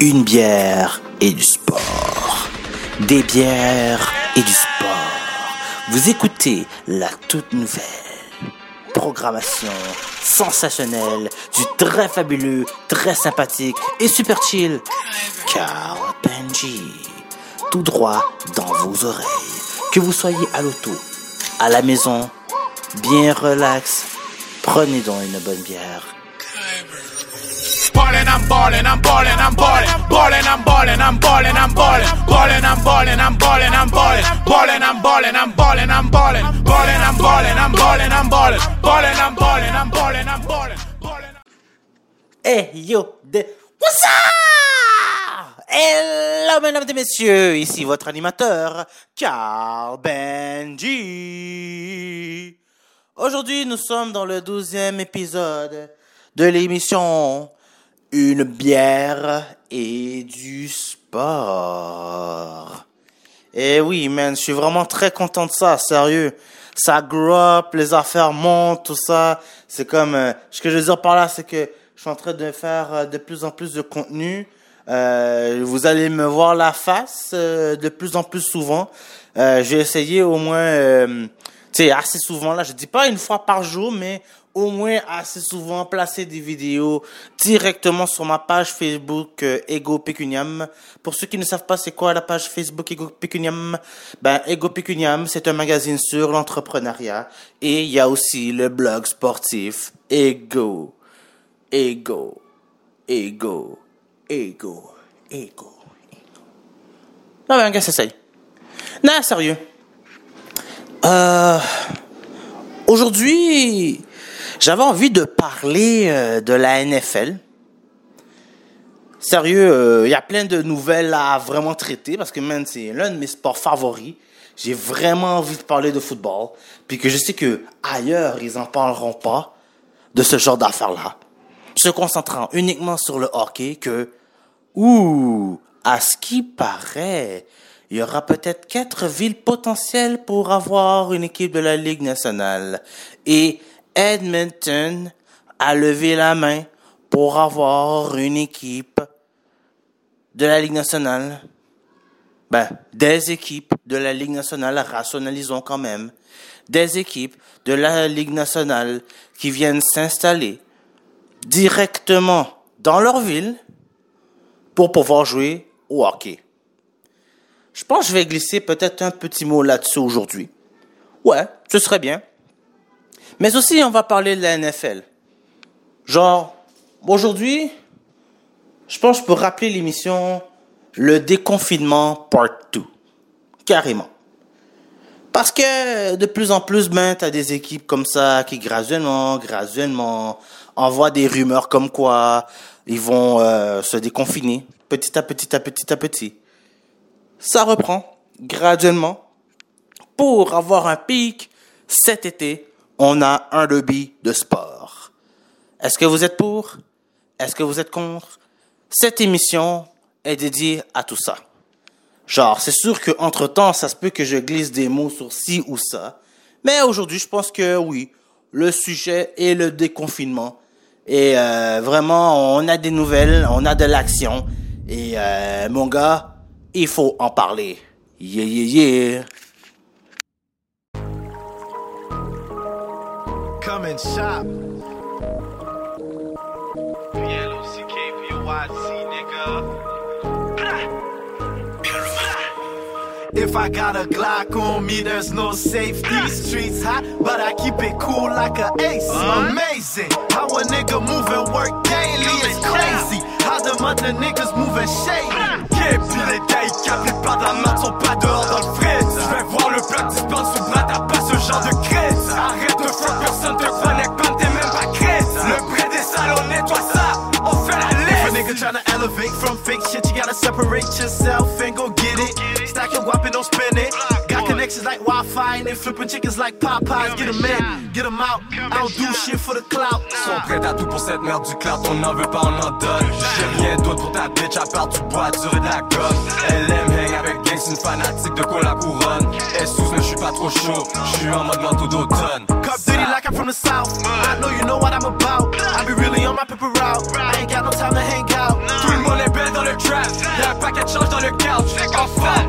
Une bière et du sport. Des bières et du sport. Vous écoutez la toute nouvelle programmation sensationnelle du très fabuleux, très sympathique et super chill Carl Benji. Tout droit dans vos oreilles. Que vous soyez à l'auto, à la maison, bien relax, prenez donc une bonne bière. I'm ballin', yo, de... What's up? Hello mesdames et messieurs, ici votre animateur, Carl Benji. Aujourd'hui, nous sommes dans le douzième épisode de l'émission Une bière et du sport. Et oui, man, je suis vraiment très content de ça, sérieux. Ça grow les affaires montent, tout ça. C'est comme, euh, ce que je veux dire par là, c'est que je suis en train de faire euh, de plus en plus de contenu. Euh, vous allez me voir la face euh, de plus en plus souvent. Euh, j'ai essayé au moins, euh, tu sais, assez souvent là. Je dis pas une fois par jour, mais au moins assez souvent placer des vidéos directement sur ma page Facebook euh, Ego Pecuniam. Pour ceux qui ne savent pas c'est quoi la page Facebook Ego Pecuniam, ben Ego Pecuniam c'est un magazine sur l'entrepreneuriat et il y a aussi le blog sportif Ego, Ego, Ego, Ego, Ego. Non mais un gars s'essaye. Non sérieux. Euh, Aujourd'hui, j'avais envie de parler euh, de la NFL. Sérieux, euh, il y a plein de nouvelles à vraiment traiter parce que, man, c'est l'un de mes sports favoris. J'ai vraiment envie de parler de football. Puis que je sais que ailleurs, ils en parleront pas de ce genre d'affaires-là. Se concentrant uniquement sur le hockey que, ouh, à ce qui paraît, il y aura peut-être quatre villes potentielles pour avoir une équipe de la Ligue nationale. Et Edmonton a levé la main pour avoir une équipe de la Ligue nationale. Ben, des équipes de la Ligue nationale, rationalisons quand même. Des équipes de la Ligue nationale qui viennent s'installer directement dans leur ville pour pouvoir jouer au hockey. Je pense que je vais glisser peut-être un petit mot là-dessus aujourd'hui. Ouais, ce serait bien. Mais aussi, on va parler de la NFL. Genre, aujourd'hui, je pense que je peux rappeler l'émission Le déconfinement part 2. Carrément. Parce que de plus en plus, ben, t'as des équipes comme ça qui graduellement, graduellement envoient des rumeurs comme quoi ils vont euh, se déconfiner petit à petit à petit à petit. Ça reprend graduellement. Pour avoir un pic cet été, on a un lobby de sport. Est-ce que vous êtes pour? Est-ce que vous êtes contre? Cette émission est dédiée à tout ça. Genre, c'est sûr que entre temps, ça se peut que je glisse des mots sur ci ou ça. Mais aujourd'hui, je pense que oui, le sujet est le déconfinement. Et euh, vraiment, on a des nouvelles, on a de l'action. Et euh, mon gars, il faut en parler. Yeah, yeah, yeah. Come and shop. Nigga. If I got a Glock on me, there's no safety. Streets hot, but I keep it cool like a ace. Amazing how a nigga move and work daily is crazy. How the mother niggas move and shady. Yeah, puis les gars, ils capent les plats de la merde, sont pas dehors dans le fret. Je vais voir le bloc sous genre de crête. Arrête de front, personne te connecte, pas t'es même pas crête. Le prêt des salons, nettoie ça, on fait la liste. If a nigga tryna elevate from fake shit, you gotta separate yourself and go get it. Stack your and don't spin it. connections like Wi Fi, and they flipping chickens like Popeyes. Get them in, get them out. I don't do shit for the clout. Ils sont prêts à tout pour cette merde du clout, on n'en veut pas, on en donne. J'ai rien d'autre pour ta bitch à part du bois, du et de la gomme. Elle aime hang avec gang, c'est une fanatique de qu'on la couronne. Elle sous, mais je suis pas trop chaud, je suis en mode manteau d'automne. Cup City like I'm from the south. I know you know what I'm about. I be really on my paper route. I ain't got no time to hang out. Tout le monde est belle dans le trap, y'a un paquet de change dans le couch. Enfin,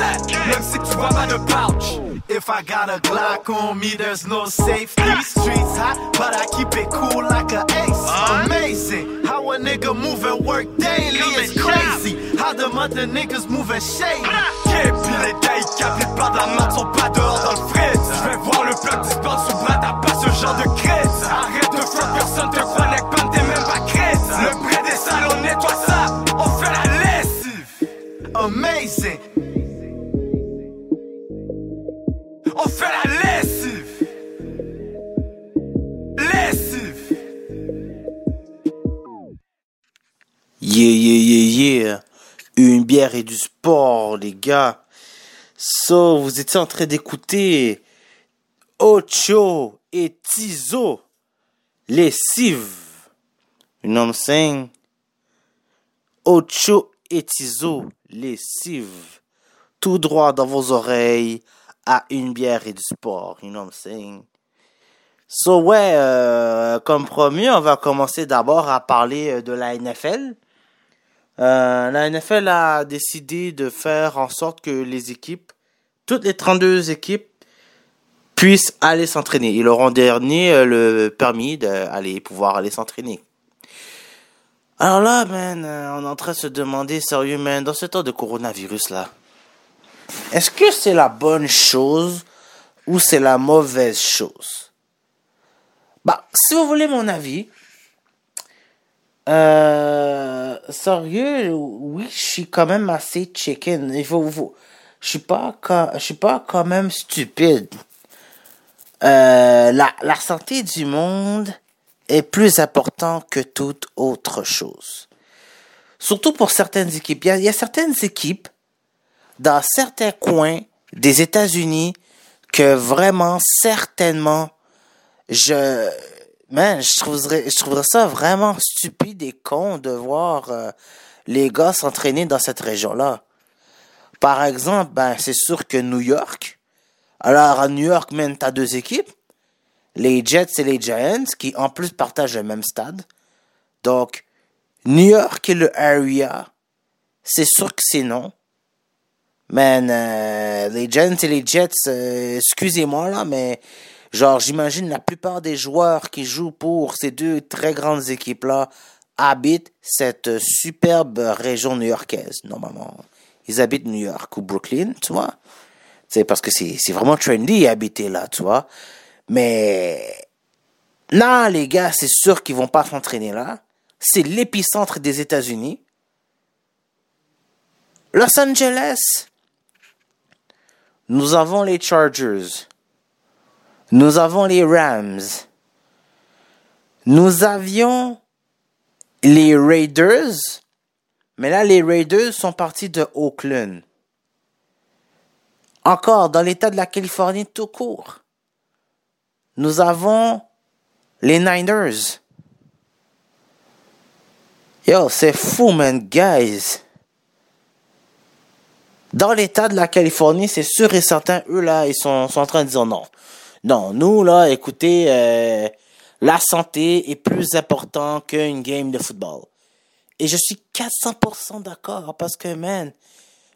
même si tu vois pas de pouch. If I got a Glock on me, there's no safety. Streets hot, but I keep it cool like a ace. Amazing how a nigga move and work daily is crazy. How the mother niggas move and shade. Yeah, puis les gars, ils capent les pas merde, sont pas dehors dans le fret. Je vais voir le bloc dispense sous bras, t'as pas ce genre de crête. Arrête de fuck, personne te croit, On fait la lessive. Lessive. Yeah, yeah, yeah, yeah. Une bière et du sport, les gars. So, vous étiez en train d'écouter Ocho et Tizo. Les cives. You know what I'm? Ocho et Tizo. Les cives. Tout droit dans vos oreilles à une bière et du sport. You know what I'm saying? So, ouais, euh, comme promis, on va commencer d'abord à parler euh, de la NFL. Euh, la NFL a décidé de faire en sorte que les équipes, toutes les 32 équipes, puissent aller s'entraîner. Ils auront dernier euh, le permis d'aller pouvoir aller s'entraîner. Alors là, man, on est en train de se demander, sérieux, man, dans ce temps de coronavirus là, est-ce que c'est la bonne chose ou c'est la mauvaise chose? Bah, si vous voulez mon avis, euh, sérieux, oui, je suis quand même assez chicken. Il faut, je suis pas, je suis pas quand même stupide. Euh, la, la santé du monde est plus important que toute autre chose. Surtout pour certaines équipes. Il y a certaines équipes dans certains coins des États-Unis que vraiment, certainement, je, man, je trouverais, je trouverais ça vraiment stupide et con de voir euh, les gars s'entraîner dans cette région-là. Par exemple, ben, c'est sûr que New York. Alors, à New York, man, t'as deux équipes. Les Jets et les Giants, qui en plus partagent le même stade. Donc, New York et le area, c'est sûr que c'est non. Man, euh, les Giants et les Jets, euh, excusez-moi là, mais genre j'imagine la plupart des joueurs qui jouent pour ces deux très grandes équipes-là habitent cette superbe région new-yorkaise, normalement. Ils habitent New York ou Brooklyn, tu vois. C'est parce que c'est vraiment trendy habiter là, tu vois. Mais non, les gars, c'est sûr qu'ils vont pas s'entraîner là. C'est l'épicentre des États-Unis. Los Angeles, nous avons les Chargers. Nous avons les Rams. Nous avions les Raiders. Mais là, les Raiders sont partis de Oakland. Encore dans l'état de la Californie tout court. Nous avons les Niners. Yo, c'est fou, man, guys. Dans l'état de la Californie, c'est sûr et certain, eux là, ils sont, sont en train de dire non. Non, nous là, écoutez, euh, la santé est plus important qu'une game de football. Et je suis 400% d'accord parce que, man,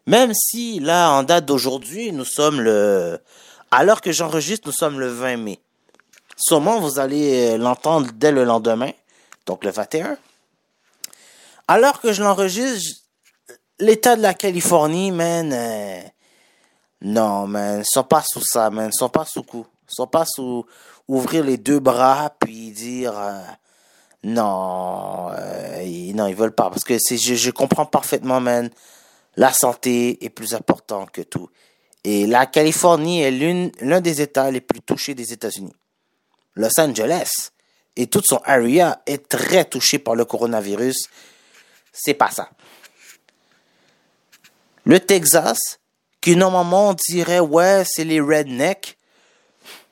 même si là, en date d'aujourd'hui, nous sommes le... L'heure que j'enregistre, nous sommes le 20 mai. Sûrement, vous allez euh, l'entendre dès le lendemain, donc le 21. Alors que je l'enregistre, l'état de la Californie, man, euh, non, man, sont pas sous ça, man, ils sont pas sous coup. Ils sont pas sous ouvrir les deux bras puis dire euh, non, euh, ils- non, ils veulent pas parce que c'est, je, je comprends parfaitement, man. La santé est plus important que tout. Et la Californie est l'une, l'un des États les plus touchés des États-Unis. Los Angeles et toute son area est très touché par le coronavirus. C'est pas ça. Le Texas, qui normalement dirait ouais, c'est les rednecks,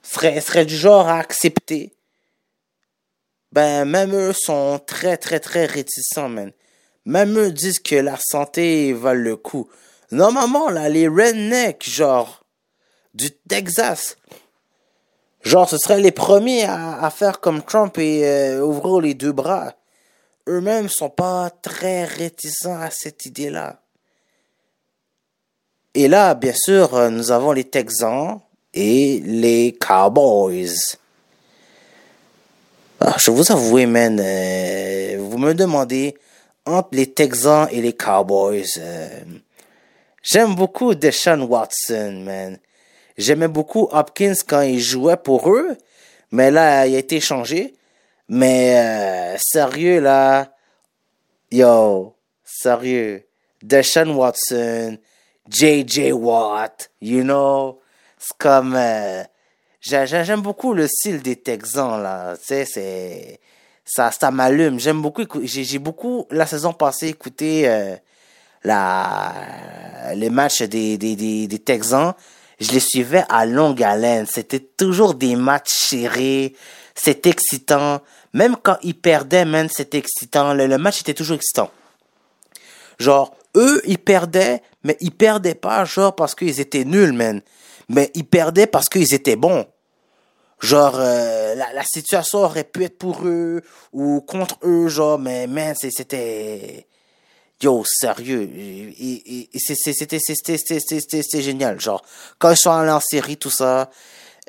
serait, serait du genre à accepter. Ben, même eux sont très, très, très réticents, man. Même eux disent que la santé valent le coup. Normalement, là, les rednecks, genre, du Texas, genre, ce seraient les premiers à, à faire comme Trump et euh, ouvrir les deux bras. Eux-mêmes sont pas très réticents à cette idée-là. Et là, bien sûr, euh, nous avons les Texans et les Cowboys. Ah, je vous avoue, man, euh, vous me demandez entre les Texans et les Cowboys. euh, J'aime beaucoup Deshaun Watson, man. J'aimais beaucoup Hopkins quand il jouait pour eux, mais là, il a été changé. Mais sérieux, là, yo, sérieux, Deshaun Watson, J.J. Watt, you know, c'est comme... euh, j'ai- j'ai- J'aime beaucoup le style des Texans, là, tu sais, c'est... Ça, ça m'allume. J'aime beaucoup J'ai beaucoup, la saison passée, écouté euh, la, les matchs des, des, des, Texans. Je les suivais à longue haleine. C'était toujours des matchs serrés. C'était excitant. Même quand ils perdaient, man, c'était excitant. Le match était toujours excitant. Genre, eux, ils perdaient, mais ils perdaient pas, genre, parce qu'ils étaient nuls, man. Mais ils perdaient parce qu'ils étaient bons. Genre, euh, la, la situation aurait pu être pour eux ou contre eux, genre, mais, man, c'était... Yo, sérieux. C'était génial. Genre, quand ils sont allés en série, tout ça,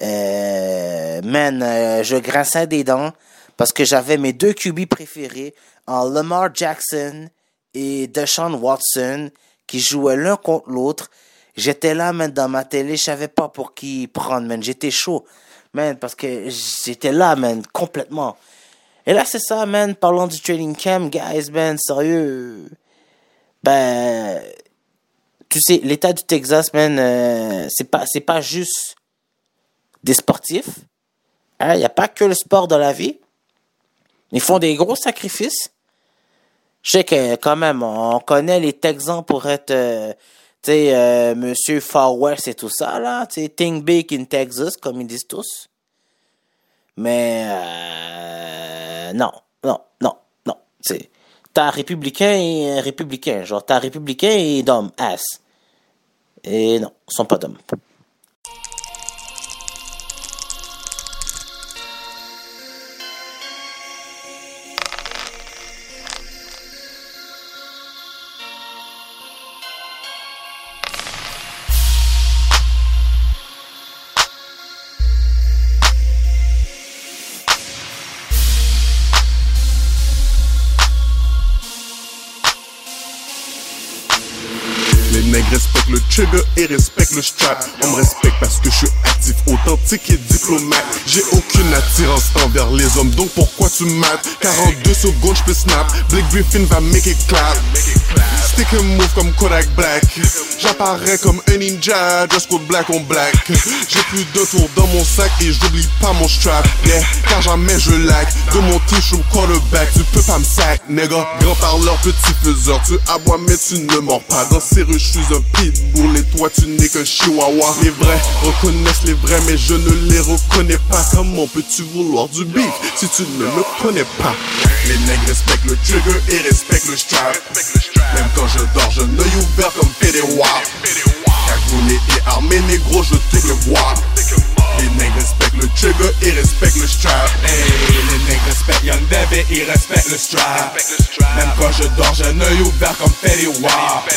euh, man, euh, je grinçais des dents parce que j'avais mes deux QB préférés en Lamar Jackson et Deshaun Watson qui jouaient l'un contre l'autre. J'étais là, man, dans ma télé, je savais pas pour qui prendre, man. J'étais chaud, man, parce que j'étais là, man, complètement. Et là, c'est ça, man, parlons du training camp, guys, man, sérieux. Ben, tu sais, l'État du Texas, man, euh, c'est pas, c'est pas juste des sportifs. Il n'y a pas que le sport dans la vie. Ils font des gros sacrifices. Je sais que quand même, on connaît les Texans pour être, euh, tu sais, euh, Monsieur Far West et tout ça, là. Tu sais, think big in Texas, comme ils disent tous. Mais, euh, non, non, non, non. C'est, t'as républicain et républicain. Genre, t'as républicain et d'homme, ass. Et non, ils sont pas d'hommes. Trigger et respectent le strap. On me respecte parce que je suis actif, authentique et diplomate. J'ai aucune attirance envers les hommes, donc pourquoi tu mates? 42 secondes, je peux snap. Blake Griffin va make it clap. Stick and move comme Kodak Black. J'apparais comme un ninja, just black on black. J'ai plus de tours dans mon sac et j'oublie pas mon strap. Yeah, car jamais je lag. De mon t-shirt quarterback, tu peux pas me sac, nigga. Grand parleur, petit faiseur, tu aboies mais tu ne mords pas. Dans ces rues, je suis un pitbull et toi tu n'es qu'un chihuahua. Les vrais reconnaissent les vrais, mais je ne les reconnais pas. Comment peux-tu vouloir du beef si tu ne me connais pas? Les nègres respectent le trigger et respectent le strap. Je dors, je ne ouvert comme Fédéwa. Cagoulé et armé, négro, je te le vois. Les nègres respectent le trigger et respectent le strap. Hey, les nègres respectent Young Dev et ils respectent le strap. Même quand je dors, j'ai un œil ouvert comme Wap.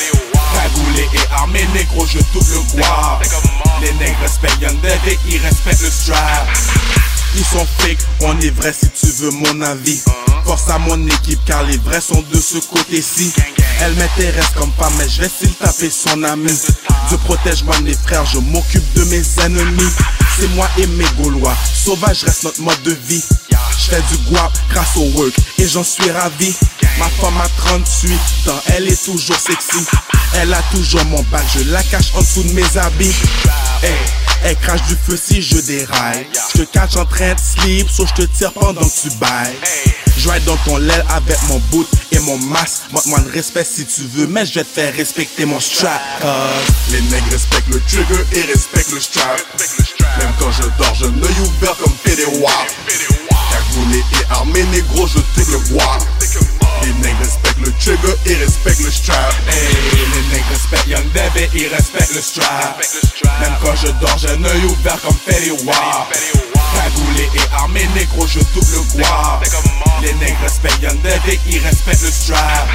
Cagoulé et armé, négro, je double guap. Les nègres respectent Young Dev et ils respectent le strap. Ils sont fake, on est vrai si tu veux mon avis. Force à mon équipe car les vrais sont de ce côté-ci. Elle m'intéresse comme femme, mais je vais s'il taper son ami. Dieu protège-moi mes frères, je m'occupe de mes ennemis. C'est moi et mes Gaulois, sauvage reste notre mode de vie. Je fais du guap grâce au work et j'en suis ravi. Ma femme a 38 ans, elle est toujours sexy. Elle a toujours mon bac, je la cache en dessous de mes habits. Elle crache du feu si je déraille. Je te catch en train de slip, so je te tire pendant que tu bailles. Je vais dans ton l'aile avec mon boot et mon masque. Montre-moi le respect si tu veux, mais je vais te faire respecter mon strap. Cause Les nègres respectent le trigger et respectent le strap. Même quand je dors, je ne ouvert comme Fédéwa. Cagoulé et armé, négro, je te le vois. Les nègres respectent le trigger et respectent le strap. Les nègres respectent Young et ils respectent le strap. Même quand je dors, j'ai un œil ouvert comme Fetty Wap. Cagoulé et armé, négro, je double guap. Les nègres respectent Young et ils respectent le strap.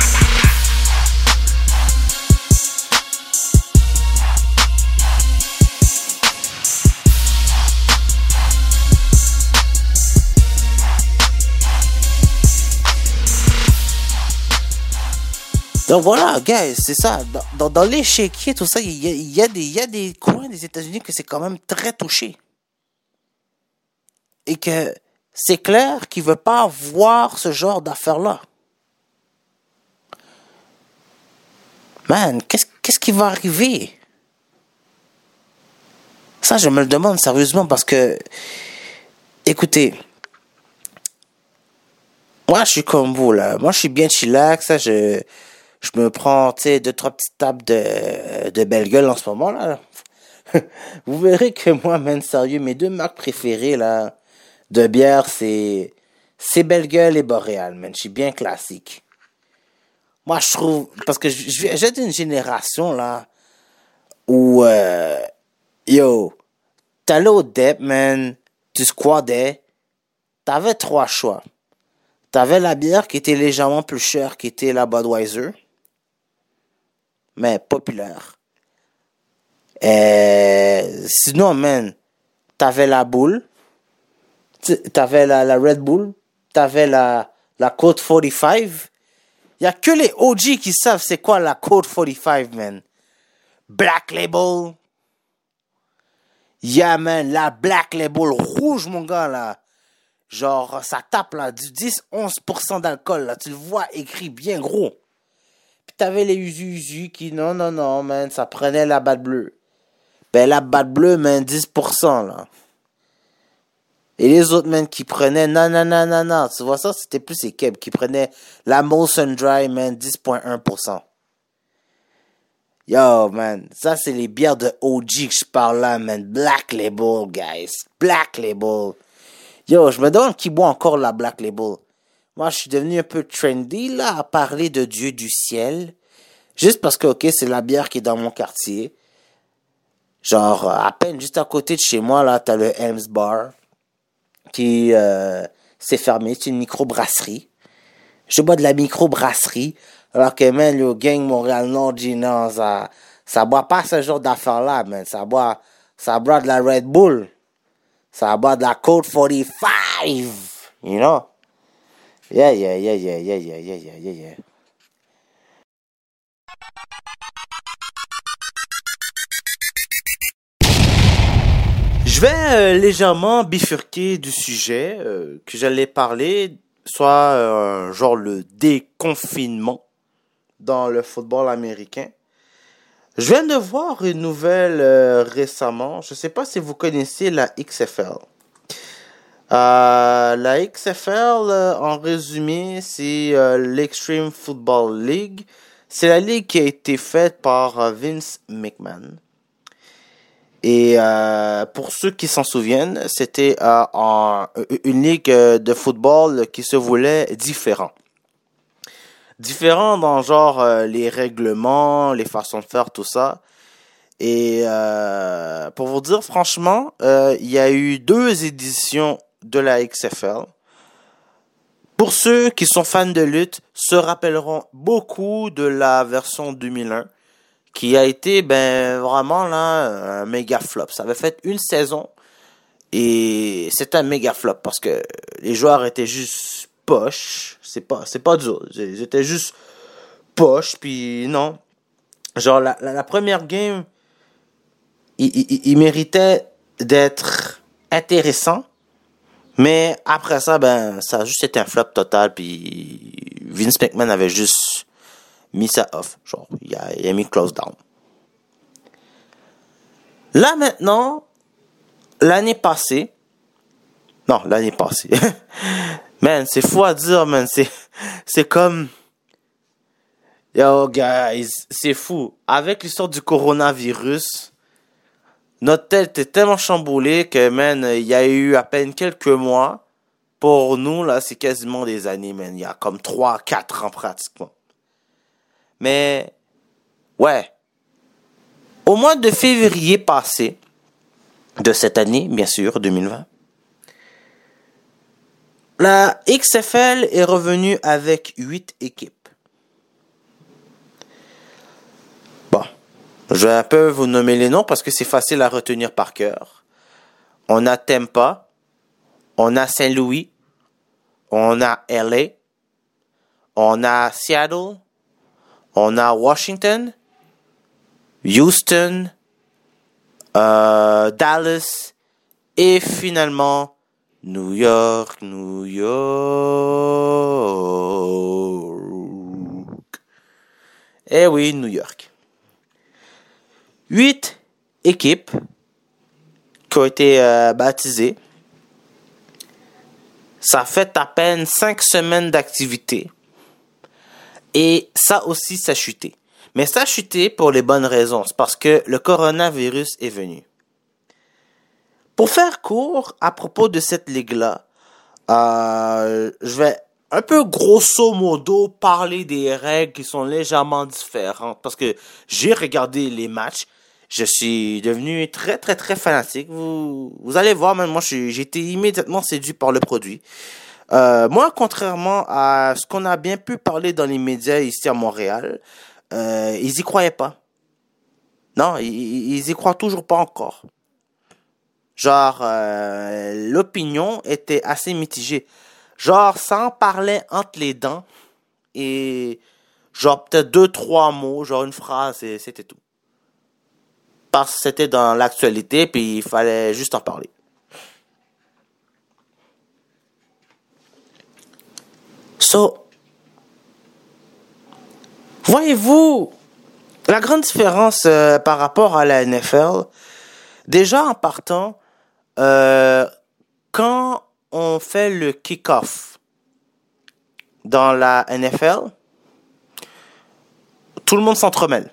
Donc voilà, guys, c'est ça. Dans, dans, dans tout ça, il y a, des- coins des États-Unis que c'est quand même très touché. Et que c'est clair qu'il veut pas voir ce genre d'affaires-là. Man, qu'est-ce qu'est-ce qui va arriver? Ça, je me le demande sérieusement parce que, écoutez, moi, je suis comme vous, là. Moi, je suis bien chillax, ça, je, je me prends, tu sais, deux, trois petites tables de, de belle gueule en ce moment, là. vous verrez que moi, man, sérieux, mes deux marques préférées, là, de bière, c'est, c'est belle gueule et boréal, man. Je suis bien classique. Moi, je trouve, parce que j'ai d'une génération, là, où, euh, yo, t'allais au dep, man, tu squadais, t'avais trois choix. T'avais la bière qui était légèrement plus chère, qui était la Budweiser, mais populaire. Et sinon, man, t'avais la boule, t'avais la, la Red Bull, t'avais la, la Code 45. Il y a que les OG qui savent c'est quoi la Code 45, man. Black Label. Yeah, man, la Black Label rouge, mon gars, là. Genre, ça tape, là, du 10-11% d'alcool, là. Tu le vois écrit bien gros. T'avais les Usu qui, non, non, non, man, ça prenait la batte bleue. Ben, la batte bleue, man, 10%, là. Et les autres, man, qui prenaient, non, non, non, non, non. Tu vois ça, c'était plus les Keb qui prenaient la Molson Dry, man, 10.1%. Yo, man, ça, c'est les bières de OG que je parle là, man. Black Label, guys. Black Label. Yo, je me demande qui boit encore la Black Label. Moi, je suis devenu un peu trendy, là, à parler de Dieu du ciel. Juste parce que, ok, c'est la bière qui est dans mon quartier. Genre, à peine juste à côté de chez moi, là, t'as le Helms Bar. Qui, euh, s'est fermé. C'est une microbrasserie. Je bois de la microbrasserie. Alors que, man, le gang Montréal-Nord non, ça, ça boit pas ce genre d'affaires-là, man. Ça boit, ça boit de la Red Bull. Ça boit de la Code 45. You know? Yeah, yeah, yeah, yeah, yeah, yeah, yeah, yeah. Je vais euh, légèrement bifurquer du sujet euh, que j'allais parler, soit euh, genre le déconfinement dans le football américain. Je viens de voir une nouvelle euh, récemment. Je ne sais pas si vous connaissez la XFL. Euh, la XFL, euh, en résumé, c'est euh, l'Extreme Football League. C'est la ligue qui a été faite par Vince McMahon. Et euh, pour ceux qui s'en souviennent, c'était une ligue de football qui se voulait différent. Différent dans genre les règlements, les façons de faire, tout ça. Et pour vous dire franchement, il y a eu deux éditions de la XFL. Pour ceux qui sont fans de lutte, se rappelleront beaucoup de la version 2001 qui a été ben vraiment là un méga flop. Ça avait fait une saison et c'était un méga flop parce que les joueurs étaient juste poches. C'est pas c'est pas dur. Ils étaient juste poches puis non. Genre la, première game il méritait d'être intéressant. Mais après ça, ben, ça a juste été un flop total. Puis Vince McMahon avait juste mis ça off. Genre, il a, il a mis close down. Là maintenant, l'année passée, non, l'année passée, man, c'est fou à dire, man, c'est, c'est comme, yo guys, c'est fou. Avec l'histoire du coronavirus, notre tête est tellement chamboulée que, man, il y a eu à peine quelques mois. Pour nous, là, c'est quasiment des années, man. Il y a comme 3, 4 ans pratiquement. Mais, ouais. Au mois de février passé, de cette année, bien sûr, 2020, la XFL est revenue avec 8 équipes. Bon, je vais un peu vous nommer les noms parce que c'est facile à retenir par cœur. On a Tampa, on a Saint-Louis, on a LA, on a Seattle, On a Washington, Houston, euh, Dallas et finalement New York, New York. Eh oui, New York. Huit équipes qui ont été euh, baptisées. Ça fait à peine cinq semaines d'activité. Et ça aussi, ça a chuté. Mais ça a chuté pour les bonnes raisons. C'est parce que le coronavirus est venu. Pour faire court à propos de cette ligue-là, euh, je vais un peu grosso modo parler des règles qui sont légèrement différentes parce que j'ai regardé les matchs. Je suis devenu très très très fanatique. Vous, vous allez voir, même moi j'ai été immédiatement séduit par le produit. Euh, moi, contrairement à ce qu'on a bien pu parler dans les médias ici à Montréal, euh, ils y croyaient pas. Non, ils, ils y croient toujours pas encore. Genre, euh, l'opinion était assez mitigée. Genre, ça en parlait entre les dents. Et genre, peut-être deux, trois mots, genre une phrase, et c'était tout. Parce que c'était dans l'actualité, puis il fallait juste en parler. So, voyez-vous la grande différence euh, par rapport à la NFL? Déjà en partant, euh, quand on fait le kick-off dans la NFL, tout le monde s'entremêle.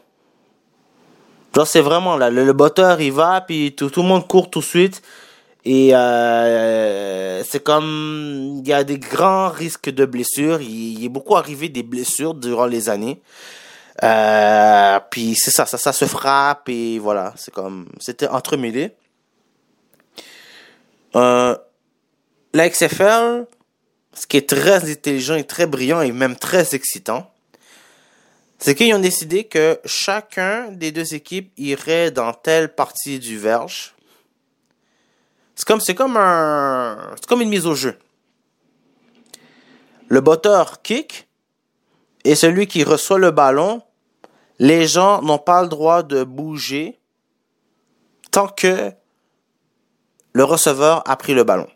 Genre, c'est vraiment là, le, le botteur il va, puis tout, tout le monde court tout de suite. Et euh, c'est comme il y a des grands risques de blessures. Il, il est beaucoup arrivé des blessures durant les années. Euh, puis c'est ça, ça, ça se frappe et voilà, c'est comme c'était entremêlé. Euh, la XFL, ce qui est très intelligent et très brillant et même très excitant, c'est qu'ils ont décidé que chacun des deux équipes irait dans telle partie du verge. C'est comme, c'est comme un, c'est comme une mise au jeu. Le botteur kick et celui qui reçoit le ballon, les gens n'ont pas le droit de bouger tant que le receveur a pris le ballon.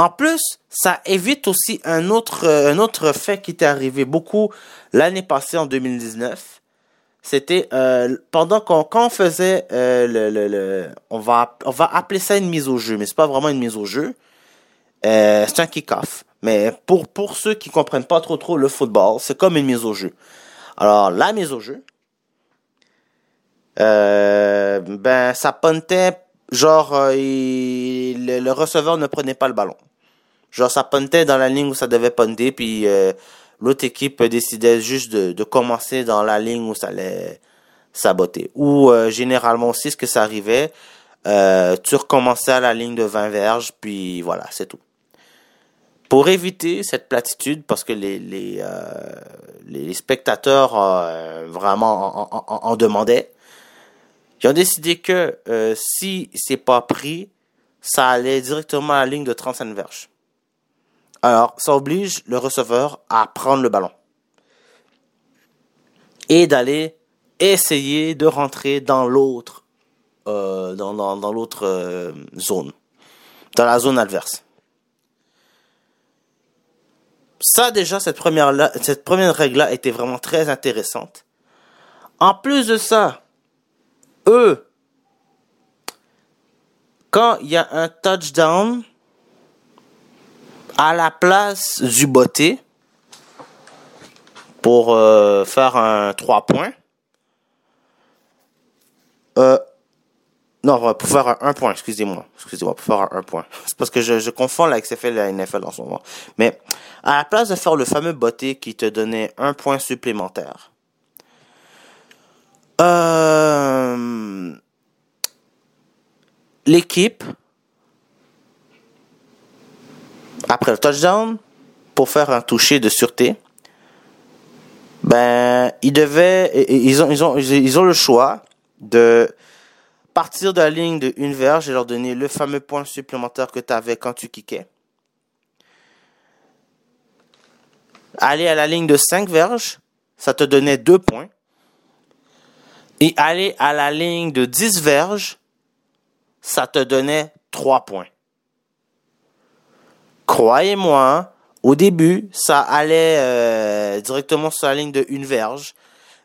En plus, ça évite aussi un autre, autre fait qui était arrivé beaucoup l'année passée en 2019. C'était euh, pendant qu'on quand on faisait euh, le, on va appeler ça une mise au jeu, mais c'est pas vraiment une mise au jeu. Euh, c'est un kick-off. Mais pour ceux qui comprennent pas trop trop le football, c'est comme une mise au jeu. Alors la mise au jeu, euh, ben ça puntait genre euh, il- le, receveur ne prenait pas le ballon. Genre ça puntait dans la ligne où ça devait punter, puis euh, l'autre équipe décidait juste de, de commencer dans la ligne où ça allait saboter. Ou euh, généralement aussi ce que ça arrivait, euh, tu recommençais à la ligne de 20 verges, puis voilà, c'est tout. Pour éviter cette platitude, parce que les, les, euh, les spectateurs euh, vraiment en, en- en- en demandaient, ils ont décidé que euh, si c'est pas pris, ça allait directement à la ligne de 35 verges. Alors, ça oblige le receveur à prendre le ballon et d'aller essayer de rentrer dans l'autre euh, dans, dans, dans l'autre euh, zone, dans la zone adverse. Ça déjà cette première cette première règle là était vraiment très intéressante. En plus de ça, eux, quand il y a un touchdown, à la place du botté pour euh, faire un 3 points. Euh, non, pour faire un 1 point, excusez-moi. Excusez-moi, pour faire un 1 point. C'est parce que je, je confonds la XFL et la NFL en ce moment. Mais à la place de faire le fameux botté qui te donnait un point supplémentaire, euh, l'équipe après le touchdown, pour faire un toucher de sûreté, ben, ils devaient, ils ont, le choix de partir de la ligne de une verge et leur donner le fameux point supplémentaire que tu avais quand tu kickais. Aller à la ligne de 5 verges, ça te donnait 2 points. Et aller à la ligne de 10 verges, ça te donnait 3 points. Croyez-moi, au début, ça allait euh, directement sur la ligne de une verge.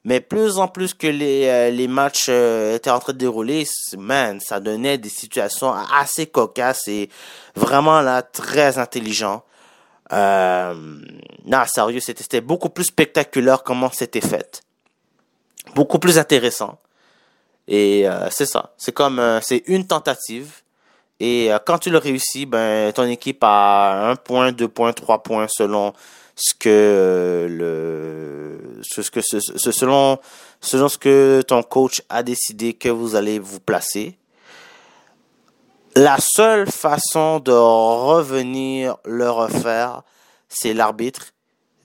Mais plus en plus que les, euh, les matchs euh, étaient en train de dérouler, man, ça donnait des situations assez cocasses et vraiment là très intelligent. Euh, non, sérieux, c'était beaucoup plus spectaculaire comment c'était fait. Beaucoup plus intéressant. Et c'est ça. C'est comme c'est une tentative. Et quand tu le réussis, ben ton équipe a un point, deux points, trois points selon ce que le ce que ce, selon selon ce que ton coach a décidé que vous allez vous placer. La seule façon de revenir le refaire, c'est l'arbitre.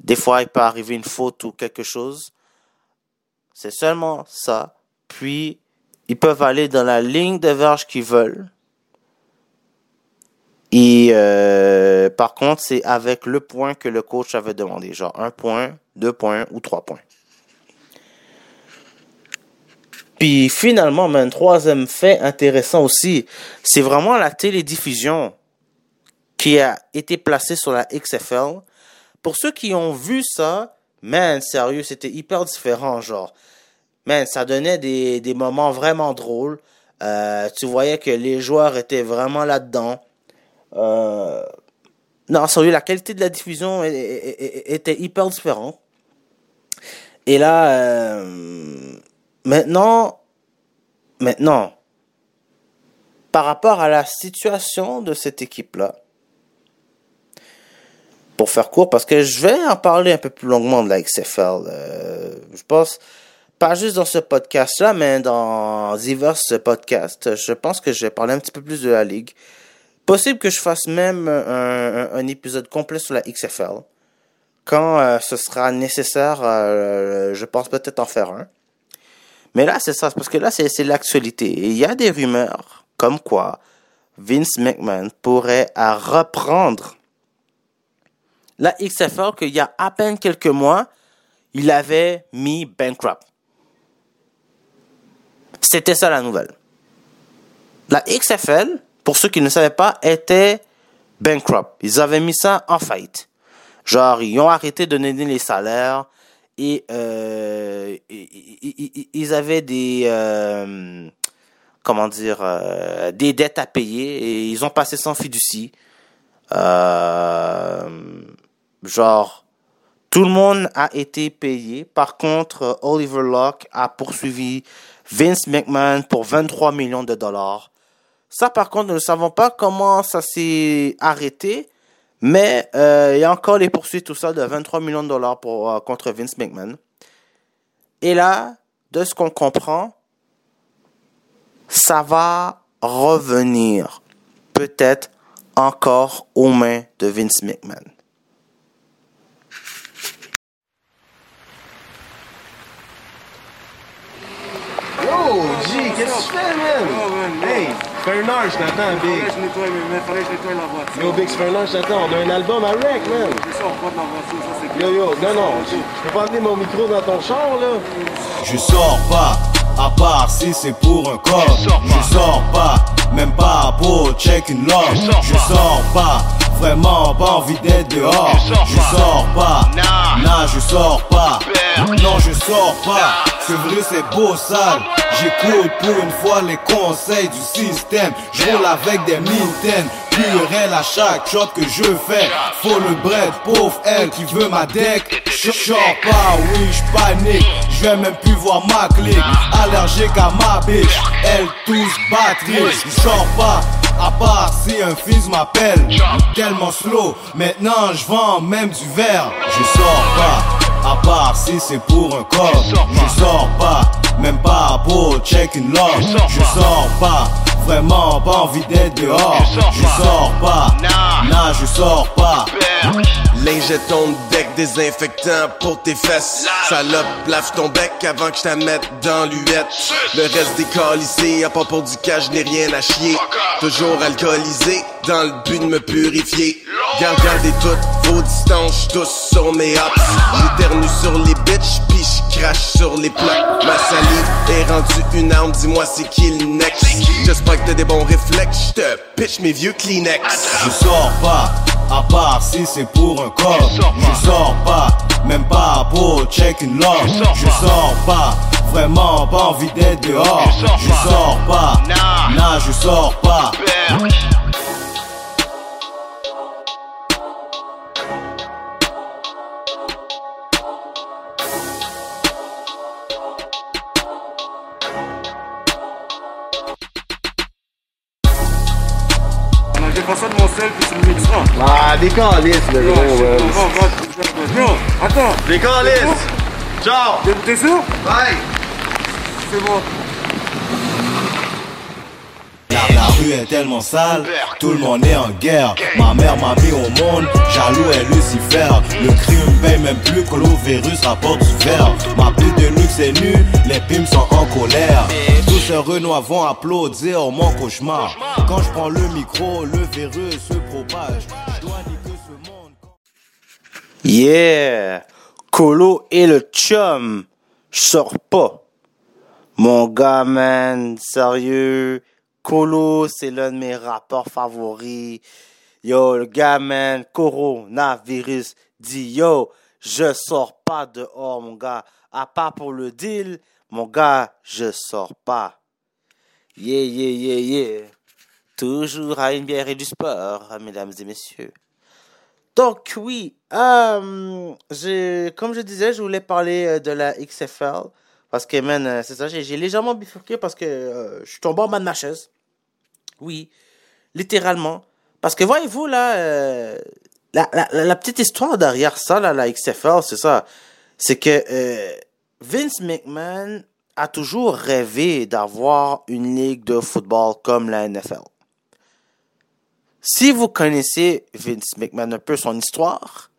Des fois, il peut arriver une faute ou quelque chose. C'est seulement ça. Puis, ils peuvent aller dans la ligne de verge qu'ils veulent. Et euh, par contre, c'est avec le point que le coach avait demandé, genre un point, deux points ou trois points. Puis finalement, un troisième fait intéressant aussi, c'est vraiment la télédiffusion qui a été placée sur la XFL. Pour ceux qui ont vu ça, man, sérieux, c'était hyper différent, genre. Man, ça donnait des, des moments vraiment drôles. Euh, tu voyais que les joueurs étaient vraiment là-dedans. Euh, non, sérieux, la qualité de la diffusion était hyper différente. Et là, euh, maintenant, maintenant, par rapport à la situation de cette équipe-là, pour faire court, parce que je vais en parler un peu plus longuement de la XFL, euh, je pense, pas juste dans ce podcast-là, mais dans divers podcasts, je pense que je vais parler un petit peu plus de la ligue. Possible que je fasse même un, épisode complet sur la XFL. Quand euh, ce sera nécessaire, euh, je pense peut-être en faire un. Mais là, c'est ça, parce que là, c'est l'actualité. Il y a des rumeurs comme quoi Vince McMahon pourrait reprendre la XFL qu'il y a à peine quelques mois, il avait mis bankrupt. C'était ça la nouvelle. La XFL pour ceux qui ne savaient pas, étaient bankrupt. Ils avaient mis ça en faillite. Genre, ils ont arrêté de donner les salaires et euh, ils avaient des euh, comment dire euh, des dettes à payer et ils ont passé sans fiducie. Genre, tout le monde a été payé. Par contre, Oliver Locke a poursuivi Vince McMahon pour 23 millions de dollars ça, par contre, nous ne savons pas comment ça s'est arrêté. Mais euh, il y a encore les poursuites, tout ça, de 23 millions de dollars pour, euh, contre Vince McMahon. Et là, de ce qu'on comprend, ça va revenir peut-être encore aux mains de Vince McMahon. Oh, G, qu'est-ce que tu fais, man? Oh, hey, fais un heure, je t'attends, Big. Fallait que je nettoie, mais fallait que je nettoie la voiture. Yo, Big, je t'attends. On a un album à rec, man. C'est ça, on porte la voiture, ça c'est Yo, yo, non, non, je peux pas amener mon micro dans ton char, là. Je sors pas, à part si c'est pour un corps. Je sors pas, même pas pour check une loge. Je sors pas, vraiment pas envie d'être dehors. Je sors pas, non, je sors pas. Non, je sors pas. C'est vrai, c'est beau, sale. J'écoute pour une fois les conseils du système. Je roule avec des mitaines. Purelle à chaque shot que je fais. Faut le bread, pauvre elle qui veut ma deck. Je sors pas, oui, je panique. Je vais même plus voir ma clique. Allergique à ma bitch. Elle tous batterie. Je sors pas. À part si un fils m'appelle Tellement slow, maintenant je vends même du verre. Je sors pas. À part si c'est pour un corps. Je sors pas, même pas pour check une. Je sors pas, vraiment pas envie d'être dehors. Je sors pas, non, je sors pas. Lingette ton deck, désinfectant pour tes fesses. Salope, lave ton bec avant que je mette dans l'huette. Le reste décalissé, à pas pour du cash, n'ai rien à chier. Toujours alcoolisé, dans le but de me purifier. Gardez tout Zéro distance, tous sur mes hops. J'éternue sur les bitches, puis crache sur les plats. Ma salive est rendue une arme, dis-moi c'est qui le next. J'espère que t'as des bons réflexes, j'te pitch mes vieux Kleenex. Je sors pas, à part si c'est pour un corps. Je sors pas, même pas pour check une log. Je sors pas, vraiment pas envie d'être dehors. Je sors pas, nah, je sors pas. Des calices, le gros, non, attends. Des calices! Ciao! T'es sûr? Bye! C'est bon. La, rue est tellement sale, tout le monde est en guerre. Ma mère m'a mis au monde, jaloux est Lucifer. Le crime paye même plus que le virus rapporte du verre. Ma pute de luxe est nue, les pimes sont en colère. Tous ces renois vont applaudir mon cauchemar. Quand je prends le micro, le virus se propage. Je dois ce monde. Yeah! Colo et le chum. Sors pas. Mon gars, man, sérieux. Colo, c'est l'un de mes rappeurs favoris. Yo, le gars, man, coronavirus dit, yo, je sors pas dehors, mon gars. À part pour le deal, mon gars, je sors pas. Yeah, yeah, yeah, yeah. Toujours à une bière et du sport, mesdames et messieurs. Donc oui, euh, comme je disais, je voulais parler euh, de la XFL parce que man, euh, c'est ça, j'ai légèrement bifurqué parce que euh, je suis tombé en bas de. Oui, littéralement. Parce que voyez-vous là, euh, la, la- la petite histoire derrière ça, là, la XFL, c'est ça, c'est que euh, Vince McMahon a toujours rêvé d'avoir une ligue de football comme la NFL. Si vous connaissez Vince McMahon un peu son histoire,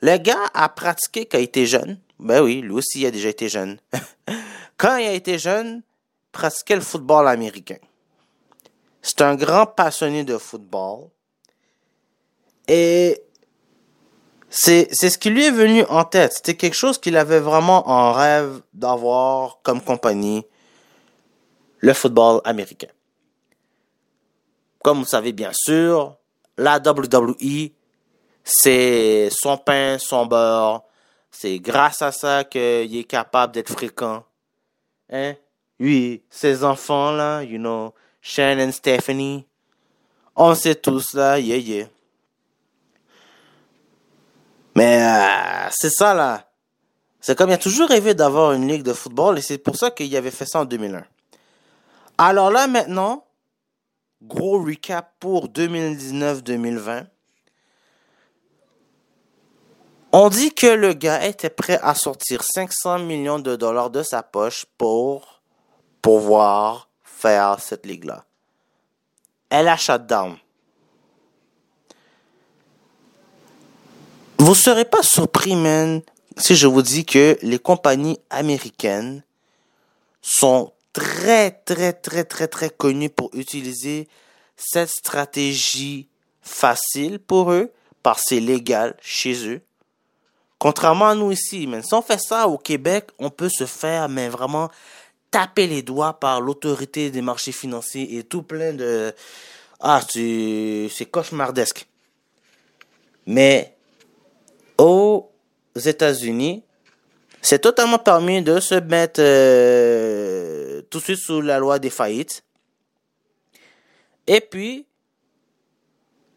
le gars a pratiqué quand il était jeune. Ben oui, lui aussi il a déjà été jeune. quand il a été jeune, pratiquait le football américain. C'est un grand passionné de football. Et c'est, c'est ce qui lui est venu en tête. C'était quelque chose qu'il avait vraiment en rêve d'avoir comme compagnie, le football américain. Comme vous savez bien sûr, la WWE, c'est son pain, son beurre. C'est grâce à ça qu'il est capable d'être fréquent. Hein? Oui, ses enfants là, you know, Shannon, Stephanie. On sait tous là, yeah, yeah. Mais euh, c'est ça là. C'est comme il a toujours rêvé d'avoir une ligue de football et c'est pour ça qu'il avait fait ça en 2001. Alors là maintenant, gros recap pour 2019-2020. On dit que le gars était prêt à sortir 500 millions de dollars de sa poche pour pouvoir faire cette ligue-là. Elle a shut down. Vous serez pas surpris, man, si je vous dis que les compagnies américaines sont très, très, très, très, très connues pour utiliser cette stratégie facile pour eux, parce que c'est légal chez eux. Contrairement à nous ici, man. Si on fait ça au Québec, on peut se faire, mais vraiment taper les doigts par l'autorité des marchés financiers et tout plein de... Ah, c'est cauchemardesque. Mais aux États-Unis, c'est totalement permis de se mettre euh, tout de suite sous la loi des faillites. Et puis,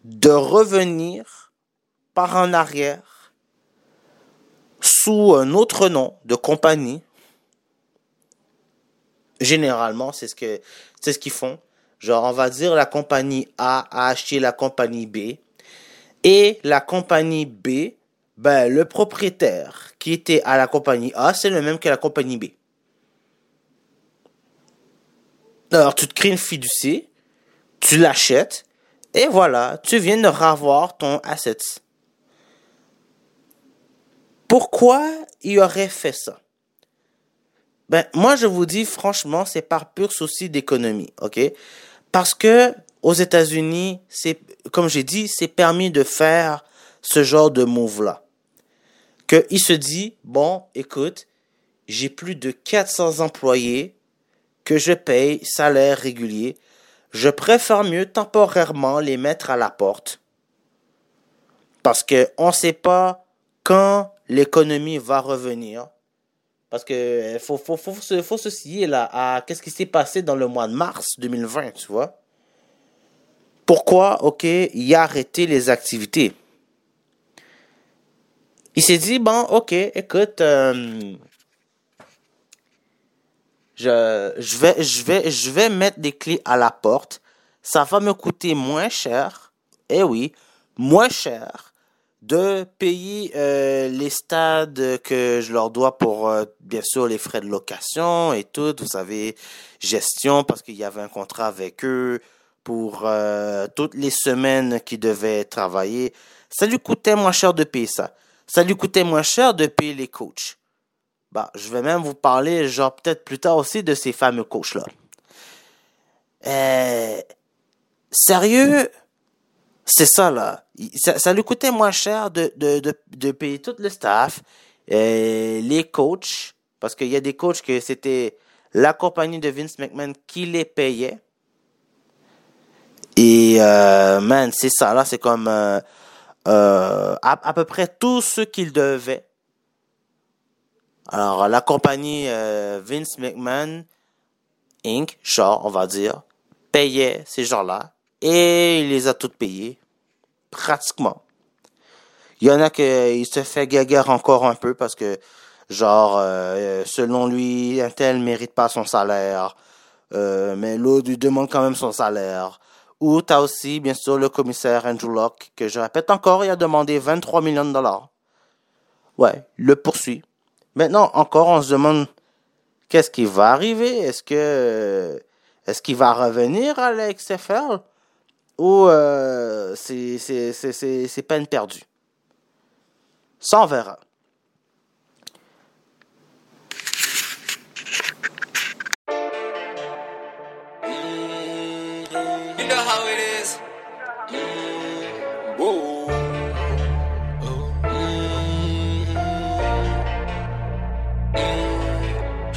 de revenir par en arrière sous un autre nom de compagnie. Généralement, c'est ce que c'est ce qu'ils font. Genre, on va dire la compagnie A a acheté la compagnie B et la compagnie B, ben le propriétaire qui était à la compagnie A, c'est le même que la compagnie B. Alors, tu te crées une fiducie, tu l'achètes et voilà, tu viens de ravoir ton asset. Pourquoi il aurait fait ça? Ben, moi, je vous dis franchement, c'est par pur souci d'économie? Parce que aux États-Unis, comme j'ai dit, c'est permis de faire ce genre de move-là. Qu'il se dit, bon, écoute, j'ai plus de 400 employés que je paye salaire régulier. Je préfère mieux temporairement les mettre à la porte. Parce qu'on ne sait pas quand l'économie va revenir. Parce que faut, faut, faut, se, faut se scier là à qu'est-ce qui s'est passé dans le mois de mars 2020, tu vois. Pourquoi, ok, il a arrêté les activités? Il s'est dit, bon, ok, écoute, euh, je, je, vais, je, vais, je vais mettre des clés à la porte. Ça va me coûter moins cher. Eh oui, moins cher de payer euh, les stades que je leur dois pour, euh, bien sûr, les frais de location et tout. Vous savez, gestion, parce qu'il y avait un contrat avec eux pour euh, toutes les semaines qu'ils devaient travailler. Ça lui coûtait moins cher de payer ça. Ça lui coûtait moins cher de payer les coachs. Bah, je vais même vous parler, genre, peut-être plus tard aussi de ces fameux coachs-là. Euh, sérieux, c'est ça, là. Ça, lui coûtait moins cher de, de, de, de payer tout le staff, les coachs, parce qu'il y a des coachs que c'était la compagnie de Vince McMahon qui les payait. Et, euh, man, c'est ça, là, c'est comme euh, euh, à, à peu près tout ce qu'il devait alors, la compagnie Vince McMahon Inc., genre, on va dire, payait ces gens-là et il les a toutes payés, pratiquement. Il y en a qui se fait gaguer encore un peu parce que, genre, euh, selon lui, un tel mérite pas son salaire, euh, mais l'autre lui demande quand même son salaire. Ou t'as aussi, bien sûr, le commissaire Andrew Locke, que je répète encore, il a demandé 23 millions de dollars. Ouais, le poursuit. Maintenant, encore, on se demande qu'est-ce qui va arriver? Est-ce que est-ce qu'il va revenir à la ou euh, c'est peine perdue? Ça, on verra.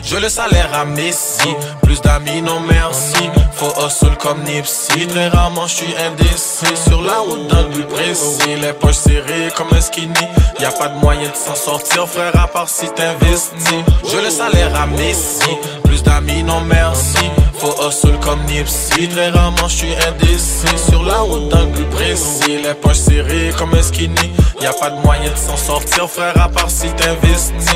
Je le salaire à Messi, plus d'amis non merci. Faut hustle comme Nipsey, très rarement je suis indécis. Sur la route d'un but précis, les poches serrées comme un skinny. Y a pas de moyen de s'en sortir, frère, à part si t'investis. Je le salaire à Messi, plus d'amis non merci. Faut hustle comme Nipsey, très rarement je suis indécis. Sur la route d'un but précis, les poches serrées comme un skinny. Y a pas de moyen de s'en sortir, frère, à part si t'investis.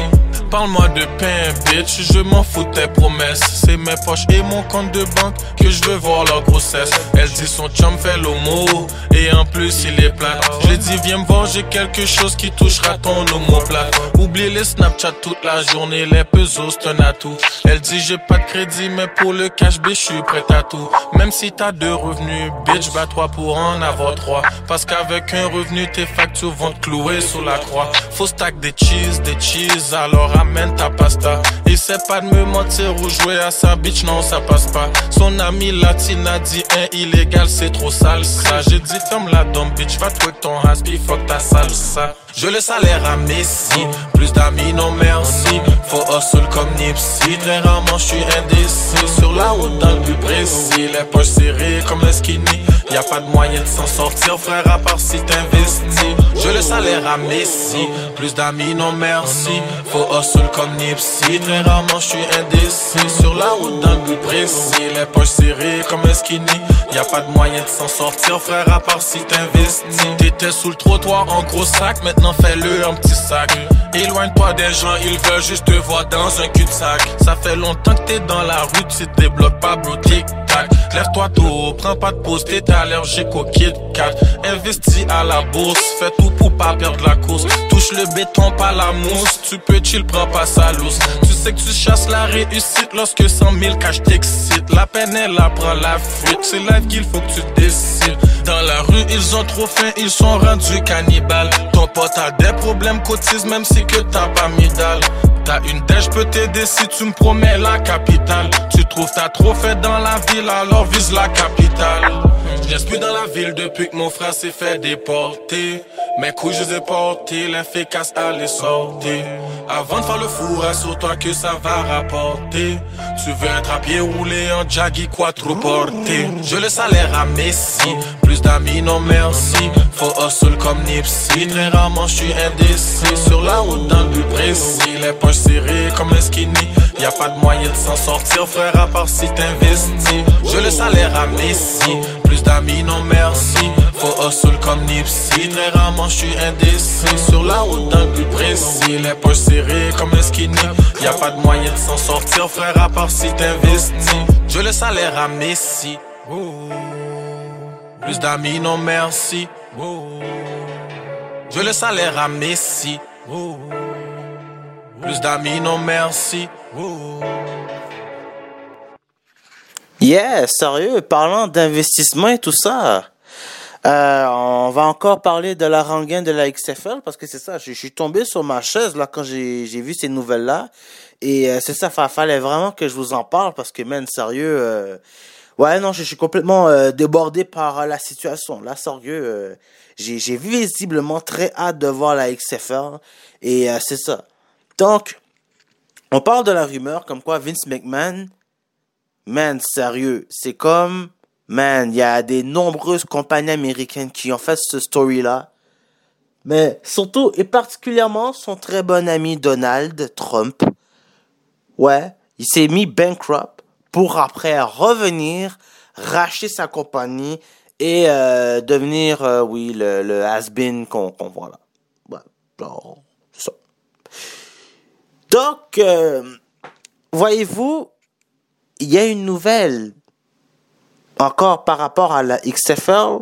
Parle-moi de pain, bitch, je m'en fous tes promesses. C'est mes poches et mon compte de banque que je veux voir leur grossesse. Elle dit son chum fait l'homo, et en plus il est plat. Je dit viens me voir, j'ai quelque chose qui touchera ton plat. Oublie les Snapchat toute la journée, les pesos c'est un atout. Elle dit j'ai pas de crédit, mais pour le cash, B, je suis prêt à tout. Même si t'as deux revenus, bitch, bats-toi pour en avoir trois. Parce qu'avec un revenu, tes factures vont te clouer sous la croix. Faut stack des cheese, des cheese, alors amène ta pasta. Il sait pas de me mentir ou jouer à sa bitch, non, ça passe pas. Son ami latine a dit un illégal, c'est trop sale ça. J'ai dit ferme la dumb bitch, va toi ton haspi, fuck ta salsa. Je le salaire à Messi, plus d'amis non merci. Faut hustle comme Nipsey, très rarement je suis indécis. Sur la route dans le plus précis, les poches serrées comme un skinny. Y a pas de moyen de s'en sortir, frère, à part si t'investis. Je le salaire à Messi, plus d'amis non merci. Faut hustle comme Nipsey, très rarement je suis indécis. Sur la route le but précis, les poches serrées comme un skinny. Y a pas de moyen de s'en sortir, frère, à part si t'investis. T'étais sous le trottoir en gros sac, maintenant fais-le un petit sac. Éloigne-toi des gens, ils veulent juste te voir dans un cul-de-sac. Ça fait longtemps que t'es dans la rue, tu te débloques pas, bro, tic-tac. Lève-toi tôt, prends pas de pause, t'es allergique au Kit Kat. Investis à la bourse, fais tout pour pas perdre la course. Touche le béton, pas la mousse, tu peux chill, prends pas sa loose. Tu sais que tu chasses la réussite lorsque 100 000 cash t'excite. La peine, elle apprend la fuite, c'est live qu'il faut que tu décides. Dans la rue, ils ont trop faim, ils sont rendus cannibales. Ton pote a des problèmes, cotise même si que t'as pas mis. T'as une tête, je peux t'aider si tu me promets la capitale. Tu trouves t'as trop fait dans la ville, alors vise la capitale. Je plus dans la ville depuis que mon frère s'est fait déporter. Mes couilles, je les ai portées, à les sortir. Avant de faire le four, assure-toi que ça va rapporter? Tu veux être à pied roulé en jaggy quattro porté? Je le salaire à Messi, plus d'amis, non merci. Faut hustle comme Nipsey, très rarement je suis indécis. Sur la route dans le but précis, les poches serrées comme un skinny. Y a pas de moyen de s'en sortir, frère, à part si t'investis. Je le salaire à Messi, plus d'amis, non merci. Faut hustle comme Nipsey, très rarement je suis indécis. Sur la route le but précis, les poches serrées comme un skinny. Y a pas de moyen de s'en sortir, frère, à part si t'investis. Je le salaire à Messi. Plus d'amis, non merci. Je le salaire à Messi. Plus d'amis, non merci. Yeah, sérieux, parlant d'investissement et tout ça. Euh, on va encore parler de la rengaine de la XFL parce que c'est ça, je, suis tombé sur ma chaise là quand j'ai vu ces nouvelles là et euh, c'est ça, fa- fallait vraiment que je vous en parle parce que man sérieux, euh, ouais non, je, je suis complètement euh, débordé par la situation. Là sérieux, j'ai visiblement très hâte de voir la XFL et c'est ça. Donc on parle de la rumeur comme quoi Vince McMahon Man, sérieux, c'est comme, man, il y a des nombreuses compagnies américaines qui ont fait ce story-là. Mais surtout et particulièrement son très bon ami Donald Trump. Ouais, il s'est mis bankrupt pour après revenir, racheter sa compagnie et euh, devenir, euh, oui, le, has-been qu'on voit là. Ouais, ça. Donc, euh, voyez-vous, il y a une nouvelle encore par rapport à la XFL.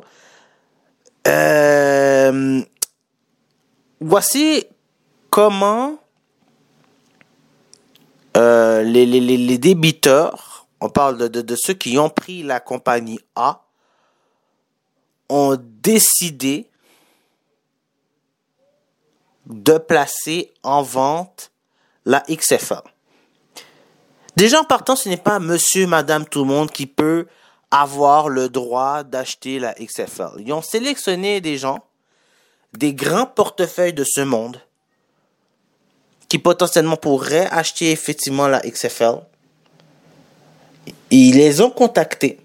Euh, voici comment euh, les, débiteurs, on parle de ceux qui ont pris la compagnie A, ont décidé de placer en vente la XFL. Déjà en partant, ce n'est pas monsieur, madame, tout le monde qui peut avoir le droit d'acheter la XFL. Ils ont sélectionné des gens, des grands portefeuilles de ce monde, qui potentiellement pourraient acheter effectivement la XFL. Ils les ont contactés.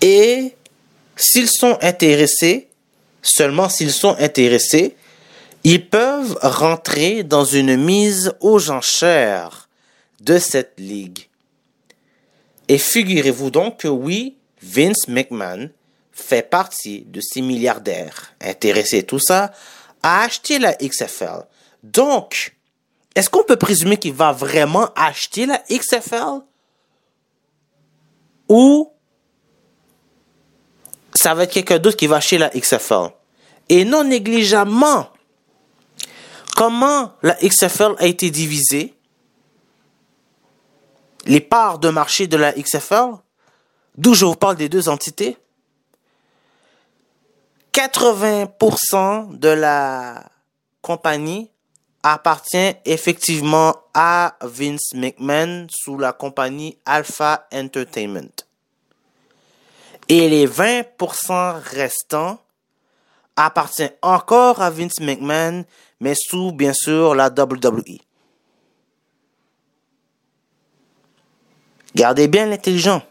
Et s'ils sont intéressés, seulement s'ils sont intéressés, ils peuvent rentrer dans une mise aux enchères de cette ligue. Et figurez-vous donc que oui, Vince McMahon fait partie de ces milliardaires intéressés tout ça à acheter la XFL. Donc, est-ce qu'on peut présumer qu'il va vraiment acheter la XFL? Ou ça va être quelqu'un d'autre qui va acheter la XFL? Et non négligemment, comment la XFL a été divisée? Les parts de marché de la XFL, d'où je vous parle des deux entités, 80% de la compagnie appartient effectivement à Vince McMahon sous la compagnie Alpha Entertainment. Et les 20% restants appartient encore à Vince McMahon, mais sous bien sûr la WWE. Gardez bien l'intelligent.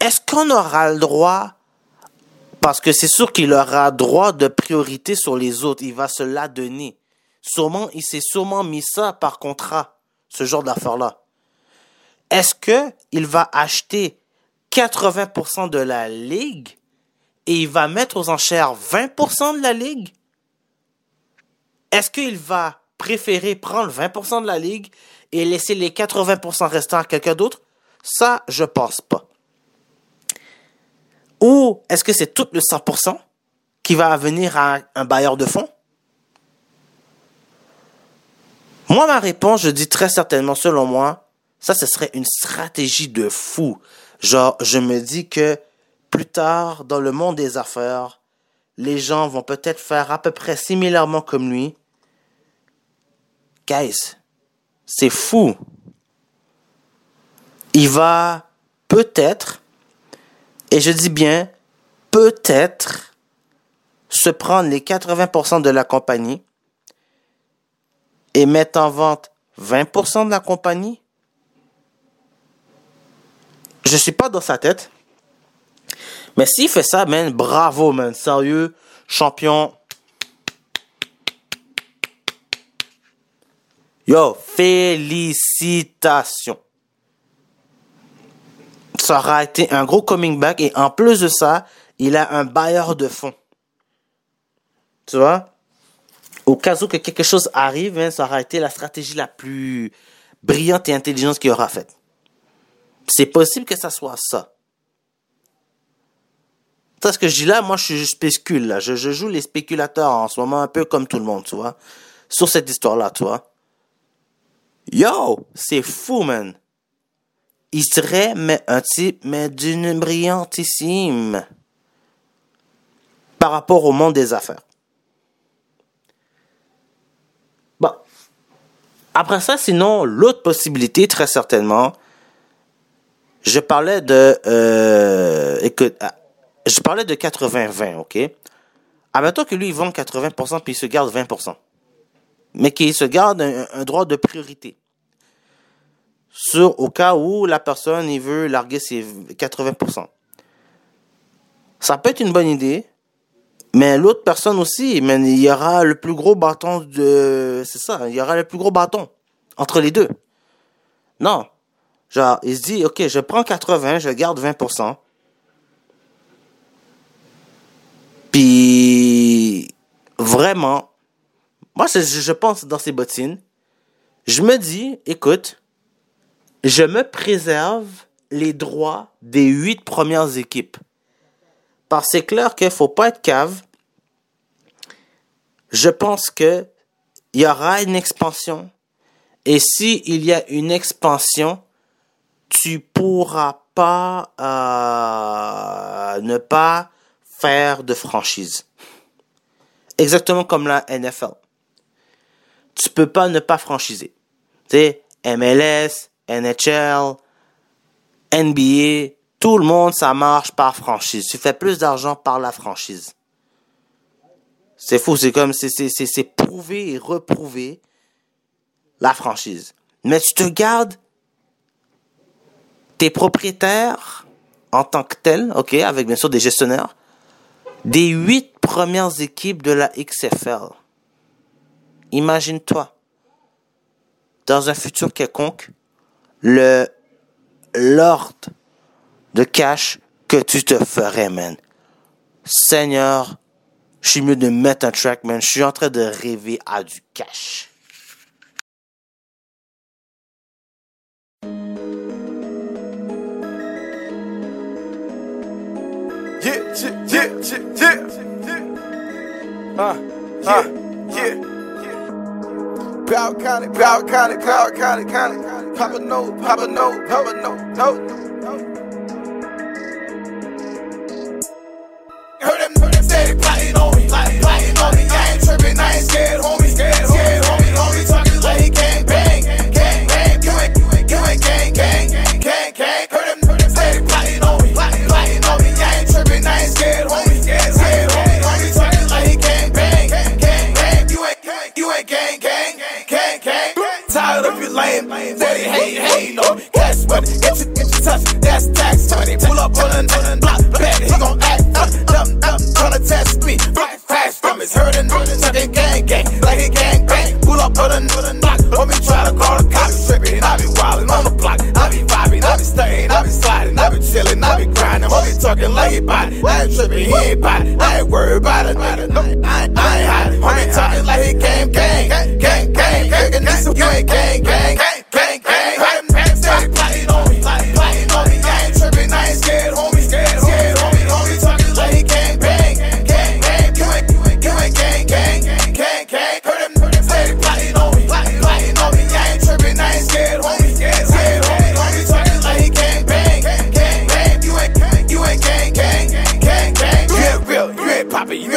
Est-ce qu'on aura le droit, parce que c'est sûr qu'il aura droit de priorité sur les autres, il va se la donner. Sûrement, il s'est sûrement mis ça par contrat, ce genre d'affaires-là. Est-ce que il va acheter 80% de la ligue et il va mettre aux enchères 20% de la ligue? Est-ce qu'il va préférer prendre 20% de la ligue et laisser les 80% restants à quelqu'un d'autre? Ça, je pense pas. Ou est-ce que c'est tout le 100% qui va venir à un bailleur de fonds? Moi, ma réponse, je dis très certainement, selon moi, ça, ce serait une stratégie de fou. Genre, je me dis que plus tard, dans le monde des affaires, les gens vont peut-être faire à peu près similairement comme lui. Guys, c'est fou. Il va peut-être et je dis bien peut-être se prendre les 80% de la compagnie et mettre en vente 20% de la compagnie. Je suis pas dans sa tête. Mais s'il fait ça, man, bravo, man. Sérieux, champion. Yo, félicitations. Ça aura été un gros coming back et en plus de ça, il a un bailleur de fonds. Tu vois? Au cas où que quelque chose arrive, hein, ça aura été la stratégie la plus brillante et intelligente qu'il aura faite. C'est possible que ça soit ça. Ça, ce que je dis là, moi, je, spécule, là. Je, je, joue les spéculateurs en ce moment, un peu comme tout le monde, tu vois. Sur cette histoire-là, tu vois. Yo, c'est fou, man. Il serait mais un type, mais d'une brillantissime par rapport au monde des affaires. Bon. Après ça, sinon, l'autre possibilité, très certainement, je parlais de, euh, écoute, ah, je parlais de 80-20, ok? Admettons que lui, il vend 80% puis il se garde 20%. Mais qu'il se garde un, droit de priorité. Sur, au cas où la personne, il veut larguer ses 80%. Ça peut être une bonne idée, mais l'autre personne aussi, mais il y aura le plus gros bâton de, c'est ça, il y aura le plus gros bâton entre les deux. Non. Genre, il se dit, ok, je prends 80, je garde 20%. Puis, vraiment, moi, je, je pense dans ces bottines, je me dis, écoute, je me préserve les droits des huit premières équipes. Parce que c'est clair qu'il faut pas être cave. Je pense que il y aura une expansion. Et si il y a une expansion, tu pourras pas euh, ne pas faire de franchise. Exactement comme la NFL. Tu peux pas ne pas franchiser. Tu MLS, NHL, NBA, tout le monde, ça marche par franchise. Tu fais plus d'argent par la franchise. C'est fou, c'est comme, c'est prouvé et reprouvé la franchise. Mais tu te gardes tes propriétaires en tant que tel, ok, avec bien sûr des gestionnaires, des huit premières équipes de la XFL. Imagine-toi, dans un futur quelconque, le Lord de cash que tu te ferais, man. Seigneur, je suis mieux de mettre un track, man. Je suis en train de rêver à du cash. Yeah, yeah, yeah, yeah, yeah. Power County, Power County, Power County, County. Papa no, Papa no, Papa no, no. Heard them, heard them steady plotting on me, plotting on me. I ain't tripping, I ain't scared, homie, lame, lame. Daddy hate, hate. Cash money, get your, get your touch, that's tax money. Pull up on a block, bet he gon' act up, dumb, dumb, tryna test me. Black flash from his hurtin', talking gang gang, like he gang bang. Pull up on a block, me try to call the cops, trippin'. I be wildin' on the block, I be vibing, I be staying, I be sliding, I be chillin', I be grindin'. Homie talking like he body, I ain't trippin', he ain't body, I ain't worried about it, I, ain't- I ain't hiding. Homie talking like he gang gang, gang gang. Gang, gang. You gang. Gang, gang. Gang gang.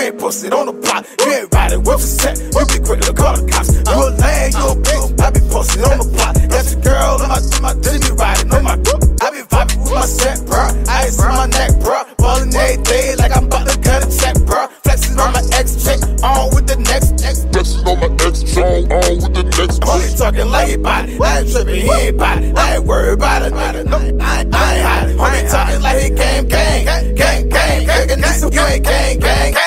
Ain't posted on the block. You ain't riding with a set, you be quick to call the cops. You a lame, you a bitch, I be posted on the block. That's a girl on my, my, they be riding on my, I be vibing with my set, bruh. I ain't see my neck, bruh. ballin' every day like I'm about to cut a check, bro. Flexing on my ex chick, on with the next. Next. Flexing on my ex chick, on with the next. Homie talking like he body, I ain't tripping, he ain't body. I ain't worried about it, no, I ain't, I ain't hiding. Homie talking like he gang, gang, gang, gang, gang, gang. You ain't gang, gang, gang,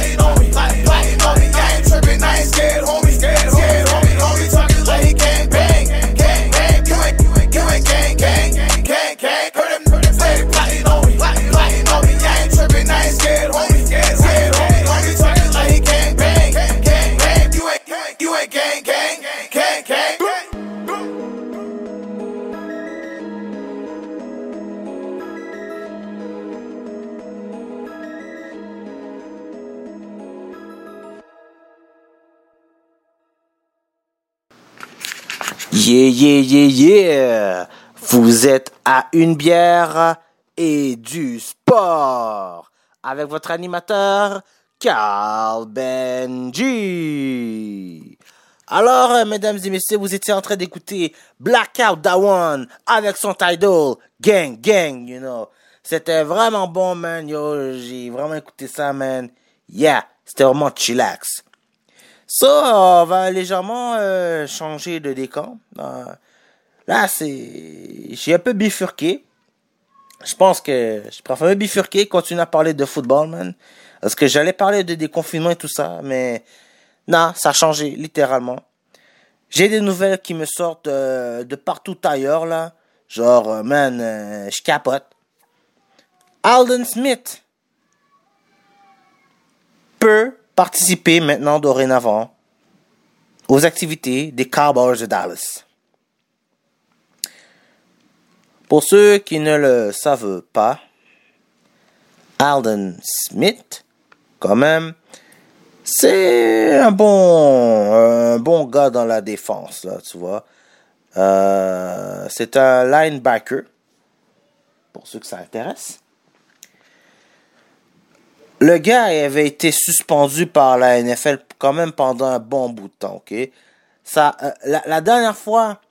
Yeah, yeah, yeah, yeah. Vous êtes à une bière et du sport avec votre animateur Carl Benji. Alors, euh, mesdames et messieurs, vous étiez en train d'écouter Blackout Dawan avec son title Gang Gang, you know. C'était vraiment bon, man. Yo, j'ai vraiment écouté ça, man. Yeah, c'était vraiment chillax. Ça, on va légèrement euh, changer de décor. Euh, là, c'est. J'ai un peu bifurqué. Je pense que je préfère bifurquer, continuer à parler de football, man. Parce que j'allais parler de déconfinement et tout ça, mais non, ça a changé, littéralement. J'ai des nouvelles qui me sortent euh, de partout ailleurs, là. Genre, euh, man, euh, je capote. Alden Smith peut participer maintenant dorénavant aux activités des Cowboys de Dallas. Pour ceux qui ne le savent pas, Alden Smith, quand même, c'est un bon, un bon gars dans la défense, là, tu vois. Euh, c'est un linebacker, pour ceux que ça intéresse. Le gars avait été suspendu par la NFL quand même pendant un bon bout de temps, ok? Ça, euh, la, dernière fois,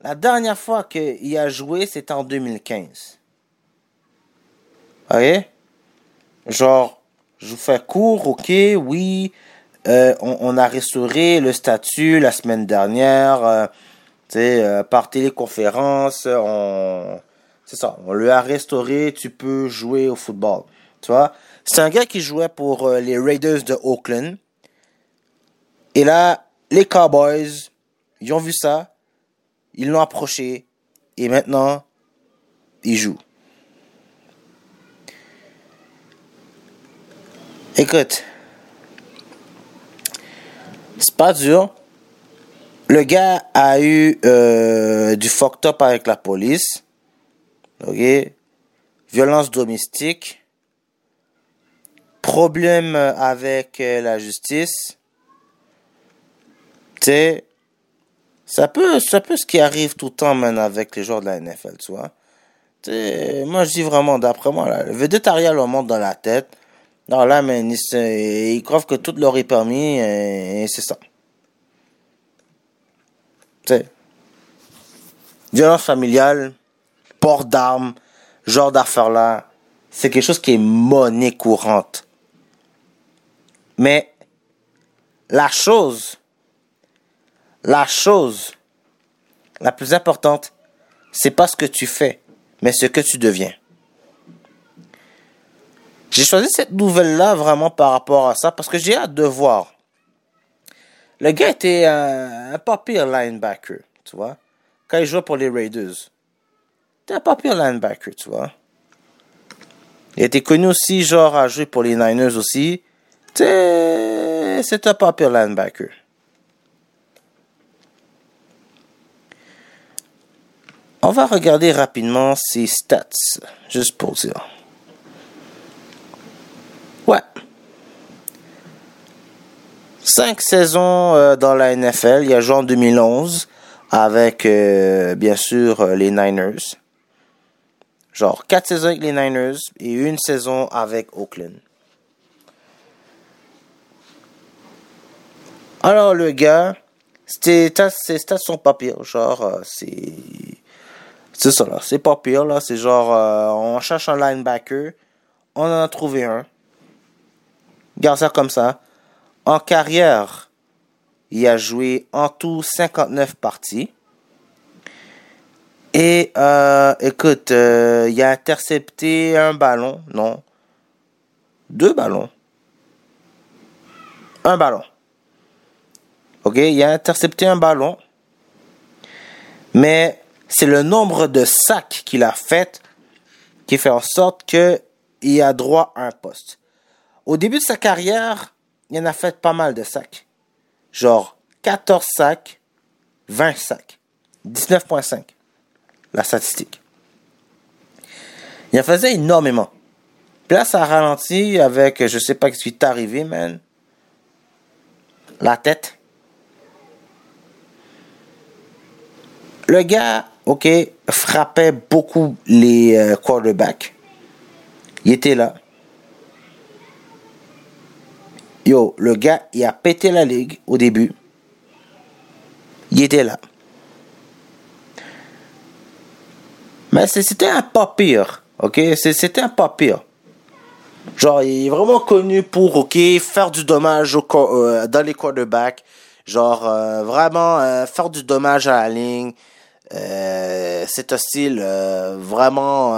la dernière fois qu'il a joué, c'était en 2015. Ok? Genre, je vous fais court, ok, oui, euh, on, a restauré le statut la semaine dernière, euh, tu sais, par téléconférence, on, c'est ça, on lui a restauré, tu peux jouer au football, tu vois? C'est un gars qui jouait pour euh, les Raiders de Oakland. Et là, les Cowboys, ils ont vu ça, ils l'ont approché, et maintenant, il joue. Écoute, c'est pas dur. Le gars a eu euh, du fucked up avec la police. Ok? Violence domestique. Problème avec euh, la justice. Tu ça peut, ça peut ce qui arrive tout le temps, man, avec les joueurs de la NFL, tu vois. T'sais, moi, je dis vraiment, d'après moi, là, le végétarien leur monte dans la tête. Non, là, mais ils, ils croient que tout leur est permis et, c'est ça. Tu sais. Violence familiale, port d'armes, genre d'affaires-là, c'est quelque chose qui est monnaie courante. Mais la chose, la chose la plus importante, c'est pas ce que tu fais, mais ce que tu deviens. J'ai choisi cette nouvelle-là vraiment par rapport à ça parce que j'ai hâte de voir. Le gars était un, un pas pire linebacker, tu vois. Quand il jouait pour les Raiders. C'était un pas pire linebacker, tu vois. Il était connu aussi, genre, à jouer pour les Niners aussi. C'est un pire linebacker. On va regarder rapidement ses stats, juste pour dire. Ouais. Cinq saisons euh, dans la NFL. Il a joué en 2011 avec, euh, bien sûr, euh, les Niners. Genre, quatre saisons avec les Niners et une saison avec Oakland. Alors, le gars, sont pas pires. Genre, c'est... C'est ça, là. C'est pas pire, là. C'est genre, euh, on cherche un linebacker. On en a trouvé un. Garde ça comme ça. En carrière, il a joué en tout 59 parties. Et, euh, écoute, euh, il a intercepté un ballon. Non. Deux ballons. Un ballon. OK, il a intercepté un ballon. Mais c'est le nombre de sacs qu'il a fait qui fait en sorte qu'il a droit à un poste. Au début de sa carrière, il en a fait pas mal de sacs. Genre 14 sacs, 20 sacs, 19.5, la statistique. Il en faisait énormément. Puis là, ça a ralenti avec, je sais pas ce qui est arrivé, man. La tête. Le gars, ok, frappait beaucoup les euh, quarterbacks. Il était là. Yo, le gars, il a pété la ligue au début. Il était là. Mais c'était un pas pire, ok? C'était un pas pire. Genre, il est vraiment connu pour, ok, faire du dommage euh, dans les quarterbacks. Genre, euh, vraiment faire du dommage à la ligne. C'est un style vraiment,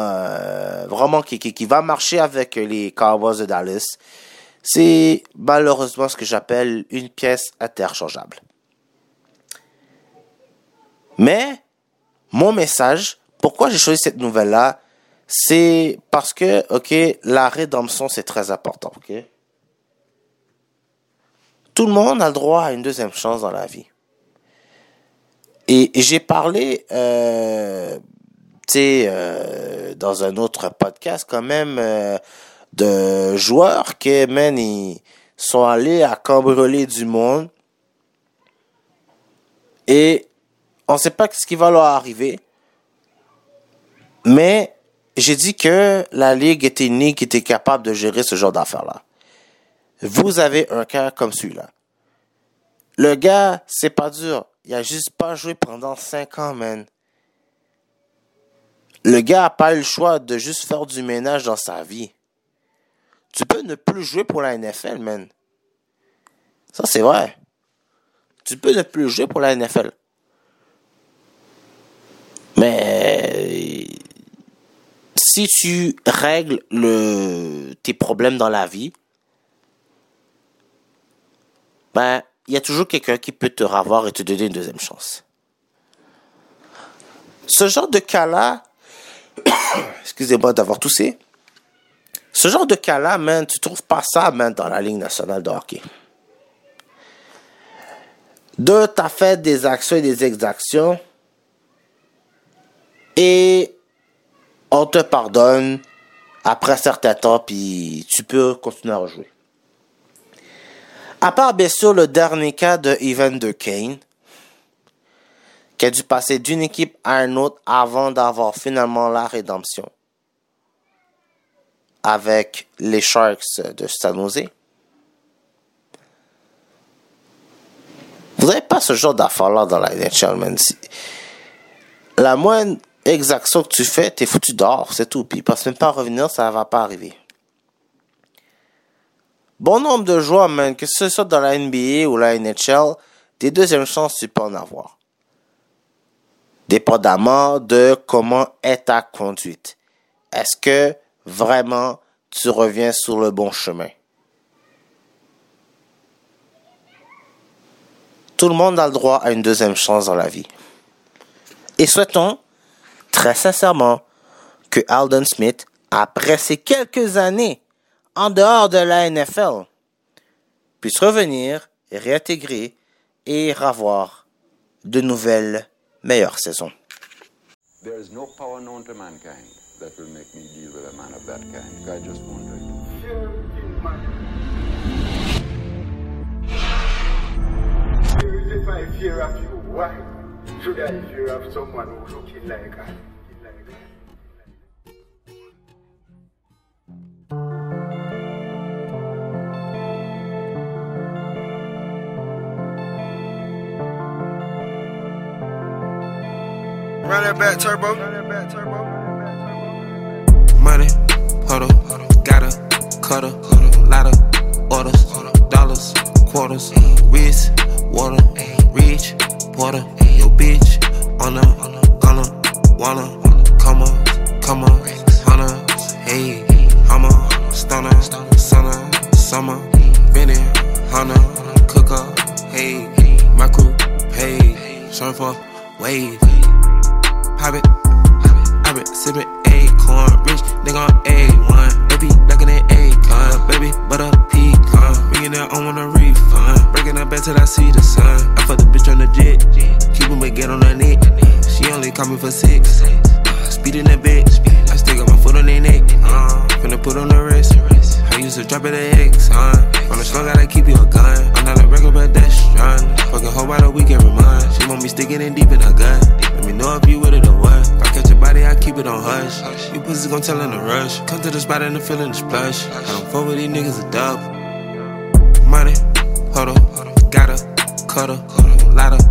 vraiment qui, qui, qui, va marcher avec les Cowboys de Dallas. C'est malheureusement ce que j'appelle une pièce interchangeable. Mais, mon message, pourquoi j'ai choisi cette nouvelle-là, c'est parce que, ok, la rédemption, c'est très important, ok? Tout le monde a le droit à une deuxième chance dans la vie. Et, j'ai parlé, euh, tu sais, euh, dans un autre podcast quand même, euh, de joueurs qui, man, ils sont allés à cambrioler du monde. Et on ne sait pas ce qui va leur arriver. Mais j'ai dit que la Ligue était une ligue qui était capable de gérer ce genre d'affaires-là. Vous avez un cas comme celui-là. Le gars, c'est pas dur. Il a juste pas joué pendant 5 ans, man. Le gars a pas eu le choix de juste faire du ménage dans sa vie. Tu peux ne plus jouer pour la NFL, man. Ça, c'est vrai. Tu peux ne plus jouer pour la NFL. Mais si tu règles le, tes problèmes dans la vie, ben, il y a toujours quelqu'un qui peut te revoir et te donner une deuxième chance. Ce genre de cas-là, excusez-moi d'avoir toussé, ce genre de cas-là, man, tu trouves pas ça, dans la Ligue nationale de hockey. Deux, tu as fait des actions et des exactions. Et on te pardonne après un certain temps, puis tu peux continuer à jouer. À part, bien sûr, le dernier cas de Evan de Kane, qui a dû passer d'une équipe à une autre avant d'avoir finalement la rédemption avec les Sharks de San Jose. Vous n'avez pas ce genre d'affaires-là dans la NHL, man. La moindre exaction que tu fais, t'es foutu dehors, c'est tout. Puis peuvent même pas revenir, ça va pas arriver. Bon nombre de joueurs, man, que ce soit dans la NBA ou la NHL, des deuxièmes chances, tu peux en avoir. Dépendamment de comment est ta conduite. Est-ce que vraiment tu reviens sur le bon chemin? Tout le monde a le droit à une deuxième chance dans la vie. Et souhaitons, très sincèrement, que Alden Smith, après ces quelques années en dehors de la NFL, puisse revenir et réintégrer et avoir de nouvelles meilleures saisons. There is no power known to mankind that will make me deal with a man of that kind. I just won't do it. If I fear of you, why should I fear of someone who looking like I? Run that back, turbo. Money, huddle, got a cutter, lot of orders, dollars, quarters, wrist, water, rich, porter, yo bitch, on a, gonna, wanna, come on, come on, hunter, hey, hammer, stunner, summer, summer, Benny, hunter, cooker, hey, my crew, hey, surfer, wave, pop it, I been sipping acorn, rich nigga on A1. Baby, blacker than Akon, baby, butter pecan. Bringing that on a refund. Breaking her back till I see the sun. I fuck the bitch on the jet, keep him get on her neck. She only call me for six. Speeding that bitch, I stick up my foot on their neck. Uh, finna put on the wrist. I used to drop it at X, huh? From the slug, gotta keep you a gun. I'm not a regular, but that's strong. Fucking whole by the weekend remind. She want me sticking it deep in her gut. Let me know if you with it or what. If I catch your body, I keep it on hush. You pussy gon' tell in a rush. Come to the spot and the feeling the splash. I don't fuck with these niggas a dub. Money, huddle, got a cutter, cut a lot of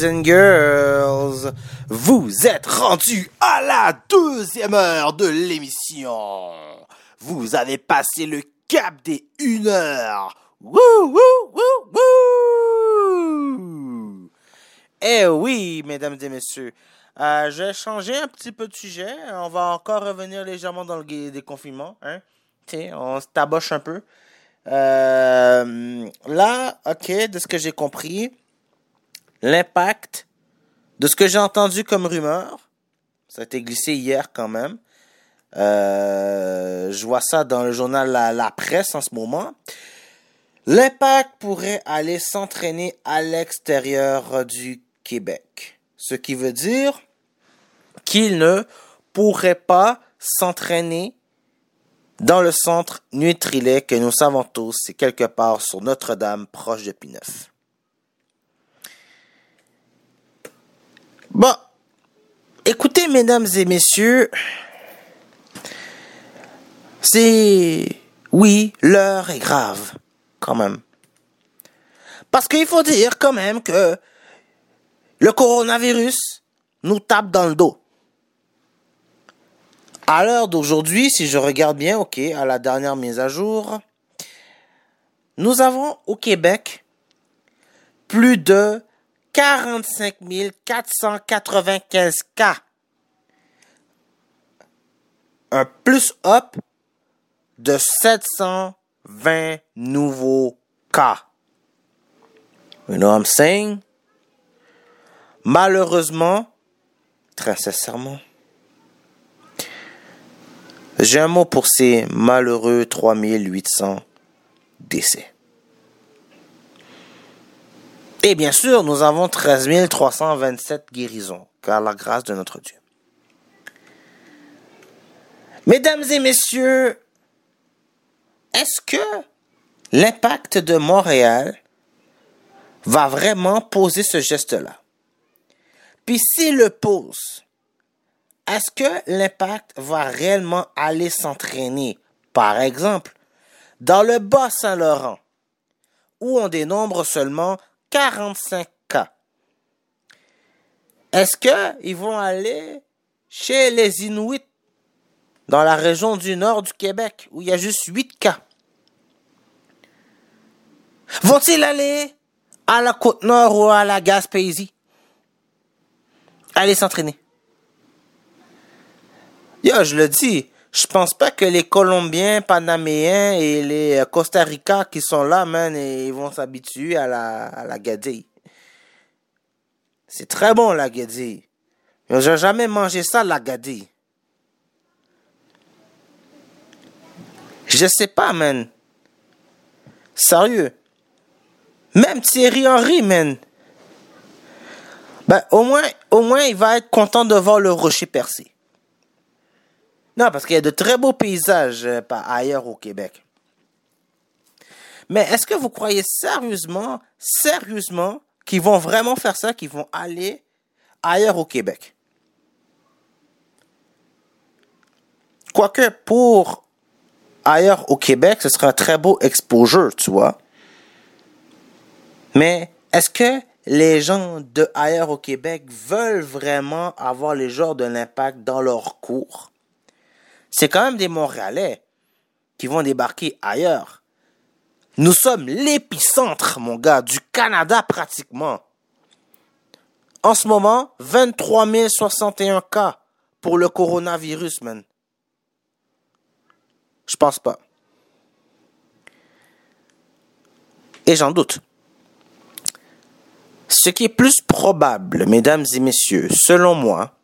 boys and girls, vous êtes rendus à la deuxième heure de l'émission. Vous avez passé le cap des une heure. Wouh, wouh. Eh oui, mesdames et messieurs, euh, je vais changer un petit peu de sujet. On va encore revenir légèrement dans le déconfinement. Hein? On se taboche un peu. Euh, là, ok, de ce que j'ai compris, l'impact de ce que j'ai entendu comme rumeur, ça a été glissé hier quand même. Euh, je vois ça dans le journal La, Presse en ce moment. L'impact pourrait aller s'entraîner à l'extérieur du Québec. Ce qui veut dire qu'il ne pourrait pas s'entraîner dans le centre Nutrilet que nous savons tous, c'est quelque part sur Notre-Dame, proche de Pineuf. Bon, écoutez, mesdames et messieurs, c'est... Oui, l'heure est grave, quand même. Parce qu'il faut dire quand même que le coronavirus nous tape dans le dos. À l'heure d'aujourd'hui, si je regarde bien, ok, à la dernière mise à jour, nous avons au Québec plus de 45 495 cas. Un plus up de 720 nouveaux cas. You know what I'm saying? Malheureusement, très sincèrement, j'ai un mot pour ces malheureux 3800 décès. Et bien sûr, nous avons 13 327 guérisons, car la grâce de notre Dieu. Mesdames et messieurs, est-ce que l'impact de Montréal va vraiment poser ce geste-là? Puis s'il le pose, est-ce que l'impact va réellement aller s'entraîner, par exemple, dans le Bas-Saint-Laurent, où on dénombre seulement 45 cas. Est-ce qu'ils vont aller chez les Inuits dans la région du nord du Québec où il y a juste 8 cas? Vont-ils aller à la côte nord ou à la Gaspésie? Aller s'entraîner. Yo, je le dis, je pense pas que les Colombiens, Panaméens et les euh, Costa Rica qui sont là, man, ils vont s'habituer à la, à. C'est très bon, la gadille. Mais j'ai jamais mangé ça, la gadille. Je sais pas, man. Sérieux. Même Thierry Henry, man. Ben, au moins, au moins, il va être content de voir le rocher percé. Non, parce qu'il y a de très beaux paysages euh, ailleurs au Québec. Mais est-ce que vous croyez sérieusement, sérieusement, qu'ils vont vraiment faire ça, qu'ils vont aller ailleurs au Québec? Quoique pour ailleurs au Québec, ce serait un très beau exposure, tu vois. Mais est-ce que les gens de ailleurs au Québec veulent vraiment avoir les genres de l'impact dans leur cours? C'est quand même des Montréalais qui vont débarquer ailleurs. Nous sommes l'épicentre, mon gars, du Canada pratiquement. En ce moment, 23 061 cas pour le coronavirus, man. Je pense pas. Et j'en doute. Ce qui est plus probable, mesdames et messieurs, selon moi,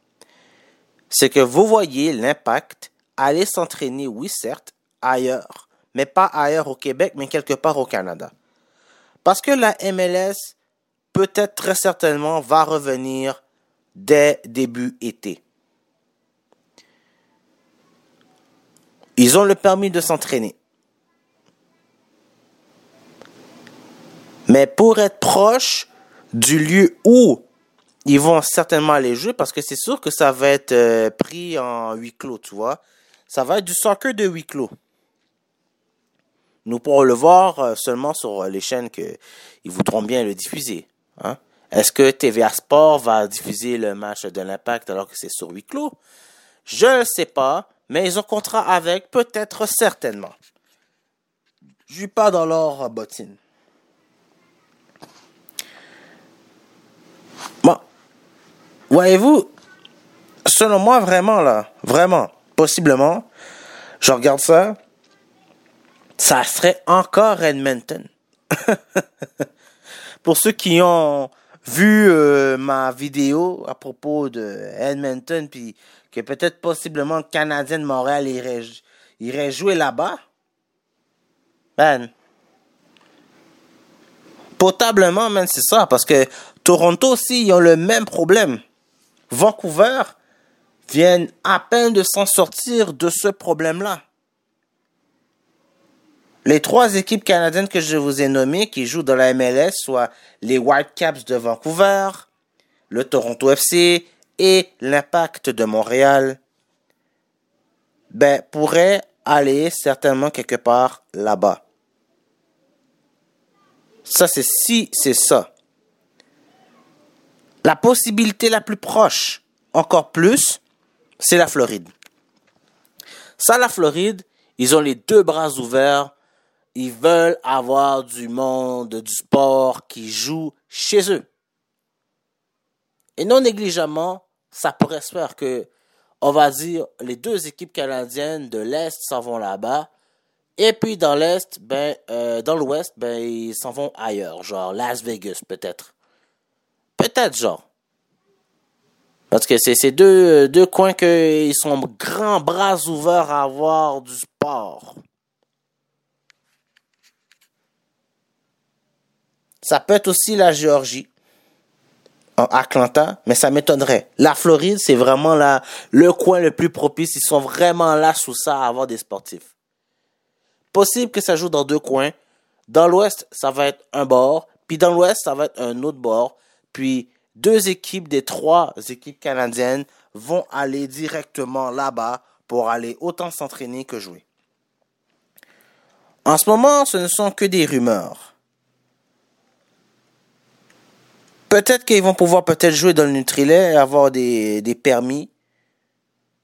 c'est que vous voyez l'impact aller s'entraîner, oui, certes, ailleurs, mais pas ailleurs au Québec, mais quelque part au Canada. Parce que la MLS, peut-être très certainement, va revenir dès début été. Ils ont le permis de s'entraîner. Mais pour être proche du lieu où ils vont certainement aller jouer, parce que c'est sûr que ça va être euh, pris en huis clos, tu vois ça va être du soccer de huis clos. Nous pourrons le voir euh, seulement sur euh, les chaînes qu'ils voudront bien le diffuser. Hein. Est-ce que TVA Sport va diffuser le match de l'Impact alors que c'est sur huis clos? Je ne sais pas, mais ils ont contrat avec, peut-être certainement. Je suis pas dans leur bottine. Bon. Voyez-vous, selon moi, vraiment, là, vraiment, possiblement, je regarde ça, ça serait encore Edmonton. Pour ceux qui ont vu euh, ma vidéo à propos de Edmonton, puis que peut-être possiblement le Canadien de Montréal irait, jouer là-bas, ben, potablement, man, c'est ça, parce que Toronto aussi, ils ont le même problème. Vancouver, viennent à peine de s'en sortir de ce problème-là. Les trois équipes canadiennes que je vous ai nommées qui jouent dans la MLS, soit les Whitecaps de Vancouver, le Toronto FC et l'Impact de Montréal, ben, pourraient aller certainement quelque part là-bas. Ça, c'est si c'est ça. La possibilité la plus proche, encore plus, c'est la Floride. Ça, la Floride, ils ont les deux bras ouverts. Ils veulent avoir du monde du sport qui joue chez eux. Et non négligemment, ça pourrait se faire que, on va dire, les deux équipes canadiennes de l'Est s'en vont là-bas. Et puis dans l'Est, ben, euh, dans l'Ouest, ben, ils s'en vont ailleurs, genre Las Vegas peut-être. Peut-être genre. Parce que c'est ces deux, deux coins qu'ils sont grands bras ouverts à avoir du sport. Ça peut être aussi la Géorgie, en Atlanta, mais ça m'étonnerait. La Floride, c'est vraiment là, le coin le plus propice. Ils sont vraiment là sous ça à avoir des sportifs. Possible que ça joue dans deux coins. Dans l'ouest, ça va être un bord, puis dans l'ouest, ça va être un autre bord. Puis deux équipes des trois équipes canadiennes vont aller directement là-bas pour aller autant s'entraîner que jouer. En ce moment, ce ne sont que des rumeurs. peut-être qu'ils vont pouvoir peut-être jouer dans le Nutrilait et avoir des, permis.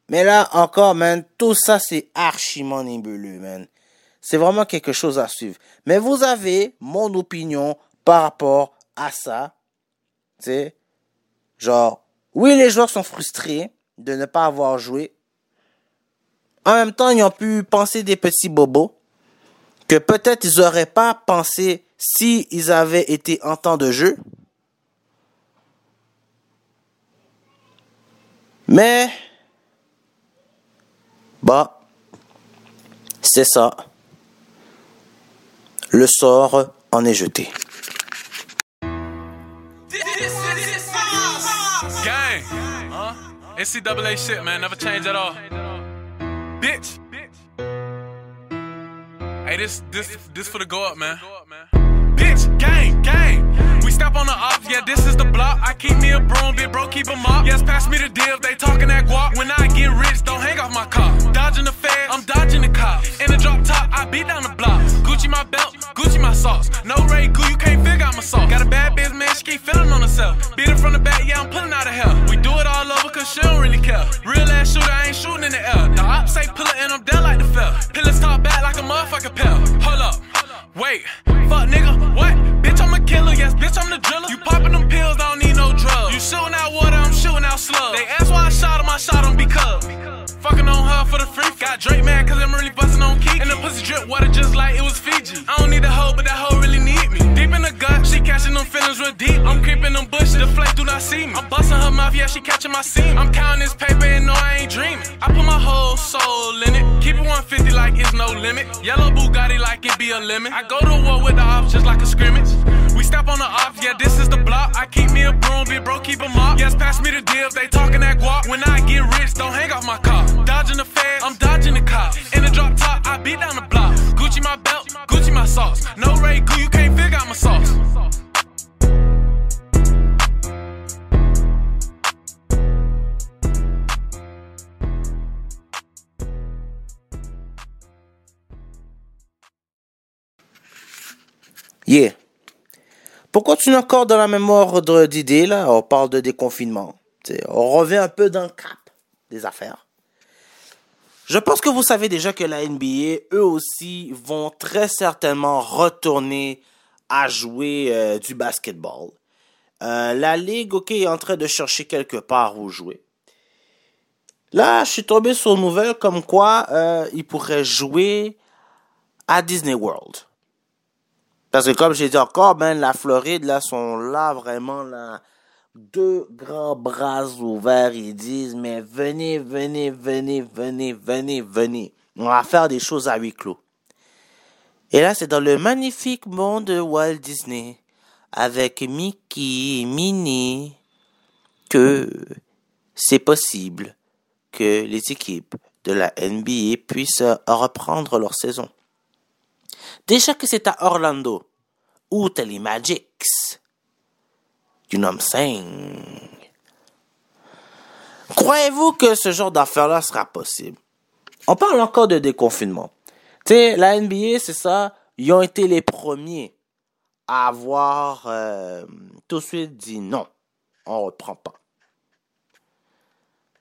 Mais là, encore, man, tout ça, c'est archiment nébuleux, man. C'est vraiment quelque chose à suivre. Mais vous avez mon opinion par rapport à ça. Tu sais, genre, oui, les joueurs sont frustrés de ne pas avoir joué. En même temps, ils ont pu penser des petits bobos que peut-être ils n'auraient pas pensé si ils avaient été en temps de jeu. Mais, bah, c'est ça. Le sort en est jeté. NCAA shit, man. Never change at all. Bitch. Hey, this, this, this for the go up, man. Bitch, gang, gang. Step on the off, yeah, this is the block. I keep me a broom, big bro, keep 'em up. Yes, pass me the deal, they talking that guap. When I get rich, don't hang off my car. Dodging the fed, I'm dodging the cops. In the drop top, I beat down the block. Gucci my belt, Gucci my sauce. No Ray Goo, you can't figure out my sauce. Got a bad bitch, man, she keep feeling on herself. Beat her from the back, yeah, I'm pulling out of hell. We do it all over, cause she don't really care. Real ass shooter, I ain't shooting in the air. The ops say pull it and I'm down like the fell. Pillars top back like a motherfucker pill. Hold up. Wait, fuck nigga, what? Bitch, I'm a killer, yes, bitch, I'm the driller. You popping them pills, I don't need no drugs. You shooting out water, I'm shooting out slugs. They ask why I shot him, I shot him because. Fucking on her for the free. Got Drake mad cause I'm really busting on Kiki. And the pussy drip water just like it was Fiji. I don't need a hoe, but that hoe really need me. The gut, she catching them feelings real deep. I'm creeping them bushes, the flesh do not see me. I'm busting her mouth, yeah, she catching my seam. I'm counting this paper and no, I ain't dreaming. I put my whole soul in it. Keep it 150 like it's no limit. Yellow Bugatti like it be a limit. I go to war with the ops just like a scrimmage. We step on the ops, yeah, this is the block. I keep me a broom, big bro, keep 'em up. Yes, pass me the deal, they talking that guap. When I get rich, don't hang off my car. Dodging the fed, I'm dodging the cops. In the drop top, I beat down the block. Gucci my Gucci my sauce. No Ray you can't figure my sauce. Yeah. Pour continuer encore dans la même ordre d'idées, là, on parle de déconfinement. On revient un peu dans le cap des affaires. Je pense que vous savez déjà que la NBA, eux aussi, vont très certainement retourner à jouer euh, du basketball. Euh, la ligue, ok, est en train de chercher quelque part où jouer. Là, je suis tombé sur une nouvelle comme quoi euh, ils pourraient jouer à Disney World. Parce que comme j'ai dit encore, ben, la Floride, là, sont là vraiment là. Deux grands bras ouverts, ils disent, mais venez, venez, venez, venez, venez, venez. On va faire des choses à huis clos. Et là, c'est dans le magnifique monde de Walt Disney, avec Mickey et Minnie, que c'est possible que les équipes de la NBA puissent reprendre leur saison. Déjà que c'est à Orlando, ou t'as les Magics. You know what? Croyez-vous que ce genre d'affaire-là sera possible? On parle encore de déconfinement. Tu sais, la NBA, c'est ça, ils ont été les premiers à avoir euh, tout de suite dit non, on reprend pas.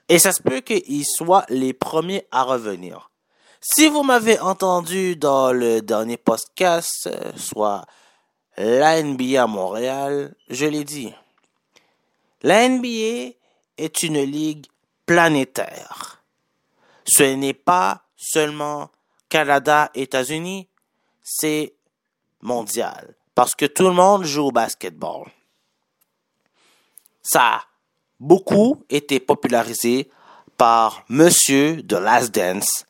Et ça se peut qu'ils soient les premiers à revenir. Si vous m'avez entendu dans le dernier podcast, euh, soit la NBA à Montréal, je l'ai dit. La NBA est une ligue planétaire. Ce n'est pas seulement Canada, États-Unis, c'est mondial. Parce que tout le monde joue au basketball. Ça a beaucoup été popularisé par Monsieur de Last Dance,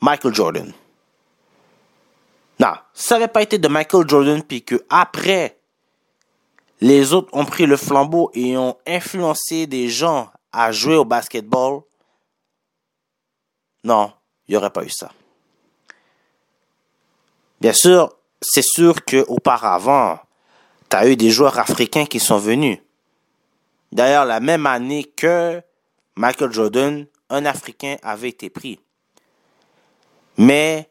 Michael Jordan. Non, ça n'avait pas été de Michael Jordan, puis que après, les autres ont pris le flambeau et ont influencé des gens à jouer au basketball. Non, il n'y aurait pas eu ça. Bien sûr, c'est sûr que auparavant, tu as eu des joueurs africains qui sont venus. D'ailleurs, la même année que Michael Jordan, un Africain avait été pris. Mais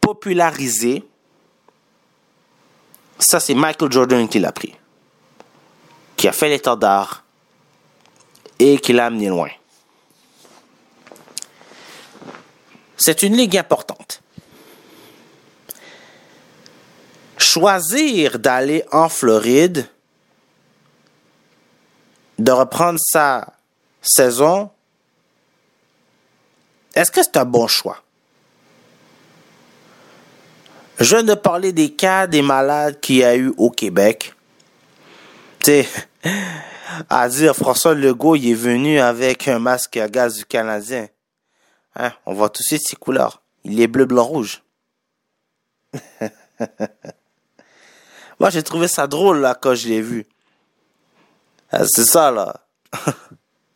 popularisé, ça c'est Michael Jordan qui l'a pris. Qui a fait l'étendard et qui l'a amené loin. C'est une ligue importante. Choisir d'aller en Floride, de reprendre sa saison, est-ce que c'est un bon choix? Je viens de parler des cas des malades qu'il y a eu au Québec. Tu sais, à François Legault, il est venu avec un masque à gaz du Canadien. Hein, on voit tout de suite ses couleurs. Il est bleu, blanc, rouge. Moi, j'ai trouvé ça drôle, là, quand je l'ai vu. Ah, c'est ça, là.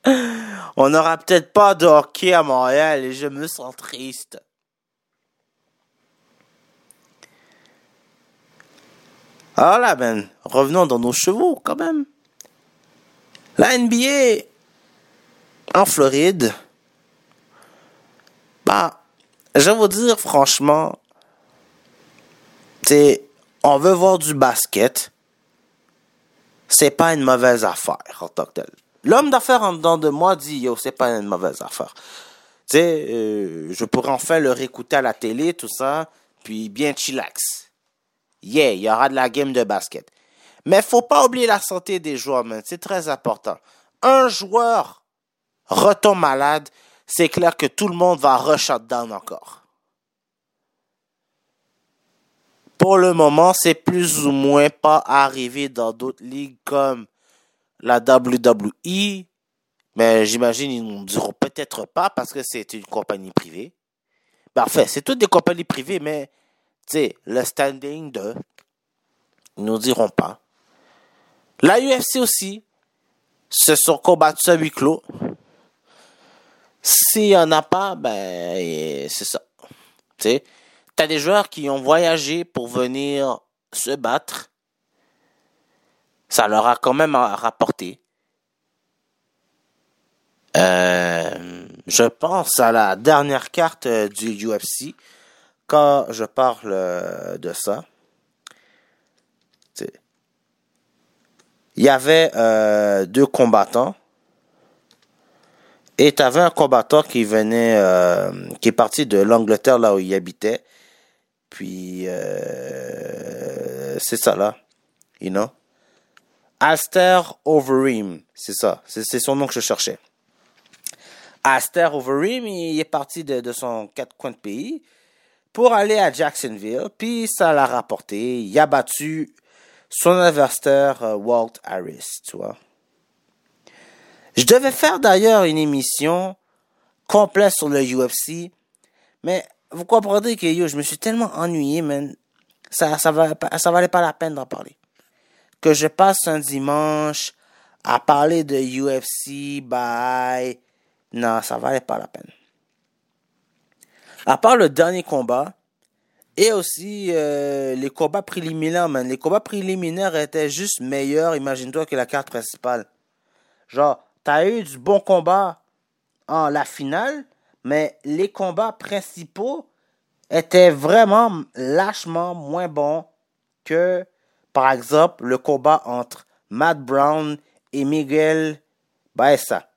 on n'aura peut-être pas de hockey à Montréal et je me sens triste. Alors là, ben, revenons dans nos chevaux, quand même. La NBA en Floride, bah, je vais vous dire franchement, c'est, on veut voir du basket, c'est pas une mauvaise affaire en tant que tel. L'homme d'affaires en dedans de moi dit, yo, c'est pas une mauvaise affaire. Tu euh, je pourrais enfin le réécouter à la télé, tout ça, puis bien chillax. Yeah, il y aura de la game de basket. Mais faut pas oublier la santé des joueurs. C'est très important. Un joueur retombe malade, c'est clair que tout le monde va rush down encore. Pour le moment, c'est plus ou moins pas arrivé dans d'autres ligues comme la WWE. Mais j'imagine ils ne diront peut-être pas parce que c'est une compagnie privée. Parfait, c'est toutes des compagnies privées, mais le standing de, ils nous diront pas. La UFC aussi, se sont combattus à huis clos. S'il y en a pas, ben, c'est ça. Tu t'as des joueurs qui ont voyagé pour venir se battre. Ça leur a quand même rapporté. Euh, je pense à la dernière carte du UFC quand je parle euh, de ça, il y avait euh, deux combattants. Et tu avais un combattant qui venait, euh, qui est parti de l'Angleterre, là où il habitait. Puis, c'est ça, là. You know? Aster Overeem. C'est ça. C'est son nom que je cherchais. Aster Overeem, il est parti de, de son quatre coins de pays pour aller à Jacksonville, puis ça l'a rapporté. Il a battu son adversaire euh, Walt Harris, tu vois. Je devais faire d'ailleurs une émission complète sur le UFC, mais vous comprendrez que yo, je me suis tellement ennuyé, man. Ça, ça, valait pas, ça valait pas la peine d'en parler. Que je passe un dimanche à parler de UFC, bye. Non, ça valait pas la peine. À part le dernier combat, et aussi euh, les combats préliminaires, man. Les combats préliminaires étaient juste meilleurs, imagine-toi, que la carte principale. Genre, t'as eu du bon combat en la finale, mais les combats principaux étaient vraiment lâchement moins bons que, par exemple, le combat entre Matt Brown et Miguel Baeza.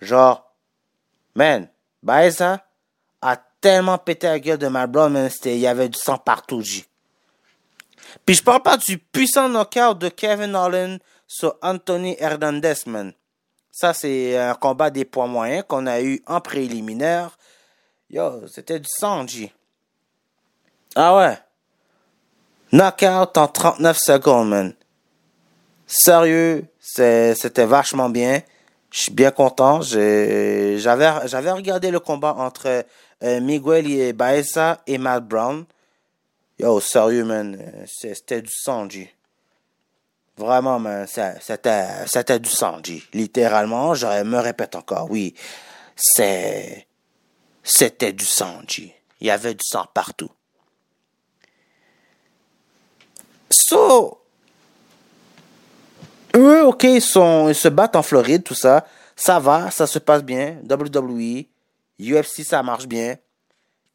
Genre, man, Baeza, tellement pété la gueule de Matt Brown, mais il y avait du sang partout, J. Puis je parle pas du puissant knockout de Kevin Holland sur Anthony Hernandez, man. Ça, c'est un combat des points moyens qu'on a eu en préliminaire. Yo, c'était du sang, J. Ah ouais. Knockout en 39 secondes, man. Sérieux, c'était vachement bien. Je suis bien content. J'avais regardé le combat entre Miguel Baeza et Matt Brown. Yo, sérieux, man. C'était du sang, Vraiment, man. C'était du sang, Littéralement, je me répète encore, oui. C'est. C'était du sang, Il y avait du sang partout. So. Eux, ok, sont, ils se battent en Floride, tout ça. Ça va, ça se passe bien. WWE. UFC, ça marche bien.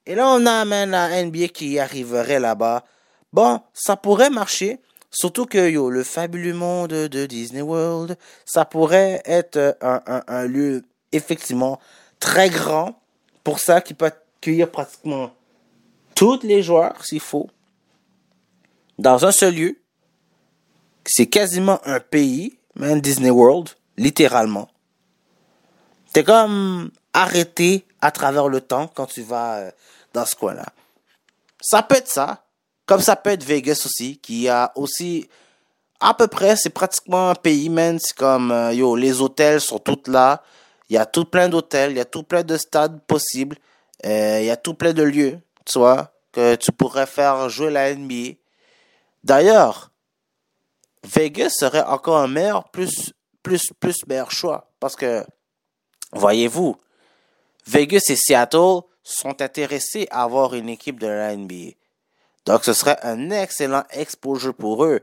Et là, on a la NBA qui arriverait là-bas. Bon, ça pourrait marcher. Surtout que yo, le fabuleux monde de Disney World, ça pourrait être un, un, un lieu effectivement très grand pour ça qui peut accueillir pratiquement tous les joueurs s'il faut dans un seul lieu. C'est quasiment un pays, même Disney World, littéralement. T'es comme arrêté à travers le temps quand tu vas euh, dans ce coin-là. Ça peut être ça. Comme ça peut être Vegas aussi, qui a aussi à peu près, c'est pratiquement un pays, man. C'est comme, euh, yo, les hôtels sont tous là. Il y a tout plein d'hôtels, il y a tout plein de stades possibles. Euh, il y a tout plein de lieux, tu vois, que tu pourrais faire jouer la NBA. D'ailleurs, Vegas serait encore un meilleur, plus, plus, plus meilleur choix. Parce que, voyez-vous, Vegas et Seattle sont intéressés à avoir une équipe de la NBA. Donc, ce serait un excellent exposure pour eux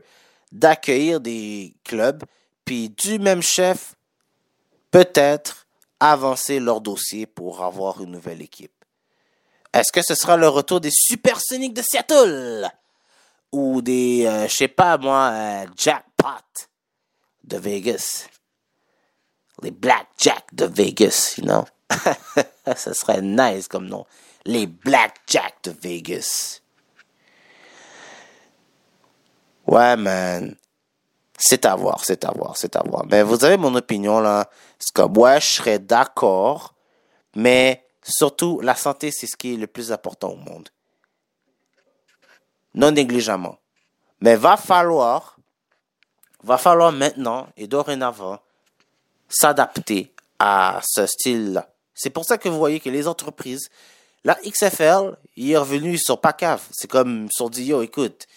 d'accueillir des clubs, puis du même chef, peut-être avancer leur dossier pour avoir une nouvelle équipe. Est-ce que ce sera le retour des Supersonics de Seattle? Ou des, euh, je sais pas moi, euh, Jackpot de Vegas? Les Blackjack de Vegas, you know? Ce serait nice comme nom. Les Blackjack de Vegas. Ouais, man. C'est à voir, c'est à voir, c'est à voir. Mais vous avez mon opinion, là. C'est comme, ouais, je serais d'accord. Mais surtout, la santé, c'est ce qui est le plus important au monde. Non négligemment. Mais va falloir, va falloir maintenant et dorénavant s'adapter à ce style-là. C'est pour ça que vous voyez que les entreprises, la XFL, est revenu, ils sont pas caves. C'est comme, ils sont dit, yo, écoute,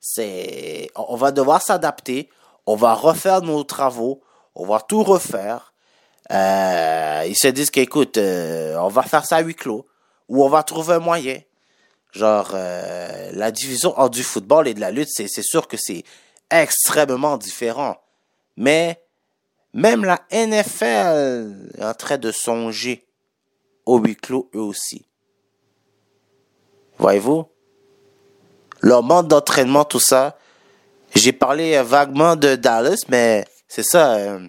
c'est, on va devoir s'adapter, on va refaire nos travaux, on va tout refaire. Euh, ils se disent qu'écoute, euh, on va faire ça à huis clos, ou on va trouver un moyen. Genre, euh, la division hors du football et de la lutte, c'est sûr que c'est extrêmement différent. Mais même la NFL est en train de songer au huis clos eux aussi. Voyez-vous? Leur mode d'entraînement, tout ça. J'ai parlé vaguement de Dallas, mais c'est ça. euh,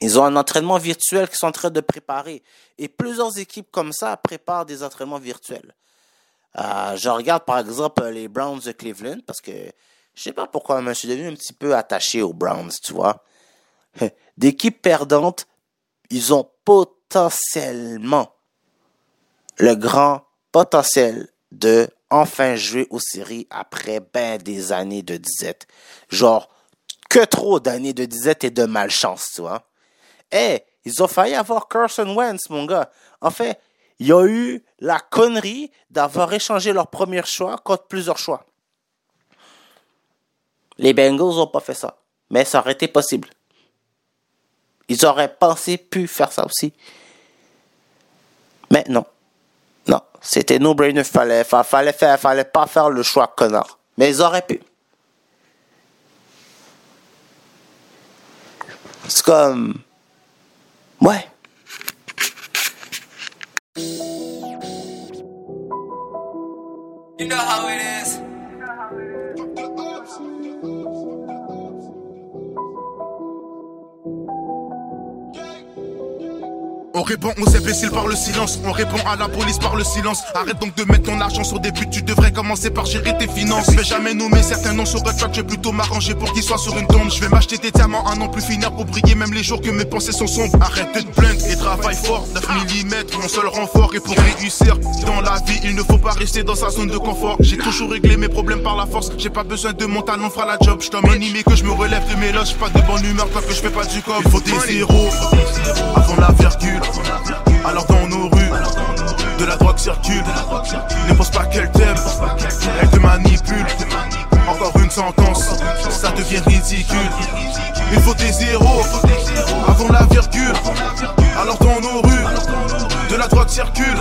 ils ont un entraînement virtuel qu'ils sont en train de préparer. Et plusieurs équipes comme ça préparent des entraînements virtuels. Euh, je regarde par exemple les Browns de Cleveland parce que je sais pas pourquoi, mais je suis devenu un petit peu attaché aux Browns, tu vois. D'équipes perdantes, ils ont potentiellement le grand potentiel de enfin jouer aux séries après ben des années de disette. Genre, que trop d'années de disette et de malchance, tu vois. Eh, ils ont failli avoir Carson Wentz, mon gars. En fait, il y a eu la connerie d'avoir échangé leur premier choix contre plusieurs choix. Les Bengals n'ont pas fait ça. Mais ça aurait été possible. Ils auraient pensé pu faire ça aussi. Mais non. Non. C'était no-brainer. Fallait, fa- fallait faire, fallait pas faire le choix connard. Mais ils auraient pu. C'est comme. Ouais. On répond aux imbéciles par le silence, on répond à la police par le silence. Arrête donc de mettre ton argent sur des buts, tu devrais commencer par gérer tes finances. Je vais jamais nommer certains noms sur un je vais plutôt m'arranger pour qu'ils soient sur une tombe. Je vais m'acheter des diamants un an plus finir pour briller même les jours que mes pensées sont sombres. Arrête de te plaindre et travaille fort, 9 mm, mon seul renfort. Et pour réussir dans la vie, il ne faut pas rester dans sa zone de confort. J'ai toujours réglé mes problèmes par la force, j'ai pas besoin de mon talent, fera la job. Je t'en animé que je me relève de mes loges, pas de bonne humeur tant que je fais pas du. Il faut des zéros avant la virgule. Alors dans nos rues, de la drogue circule. Ne pense pas qu'elle t'aime, elle te manipule. Encore une sentence, ça devient ridicule. Il faut des zéros avant la virgule. Alors dans nos rues, de la drogue circule.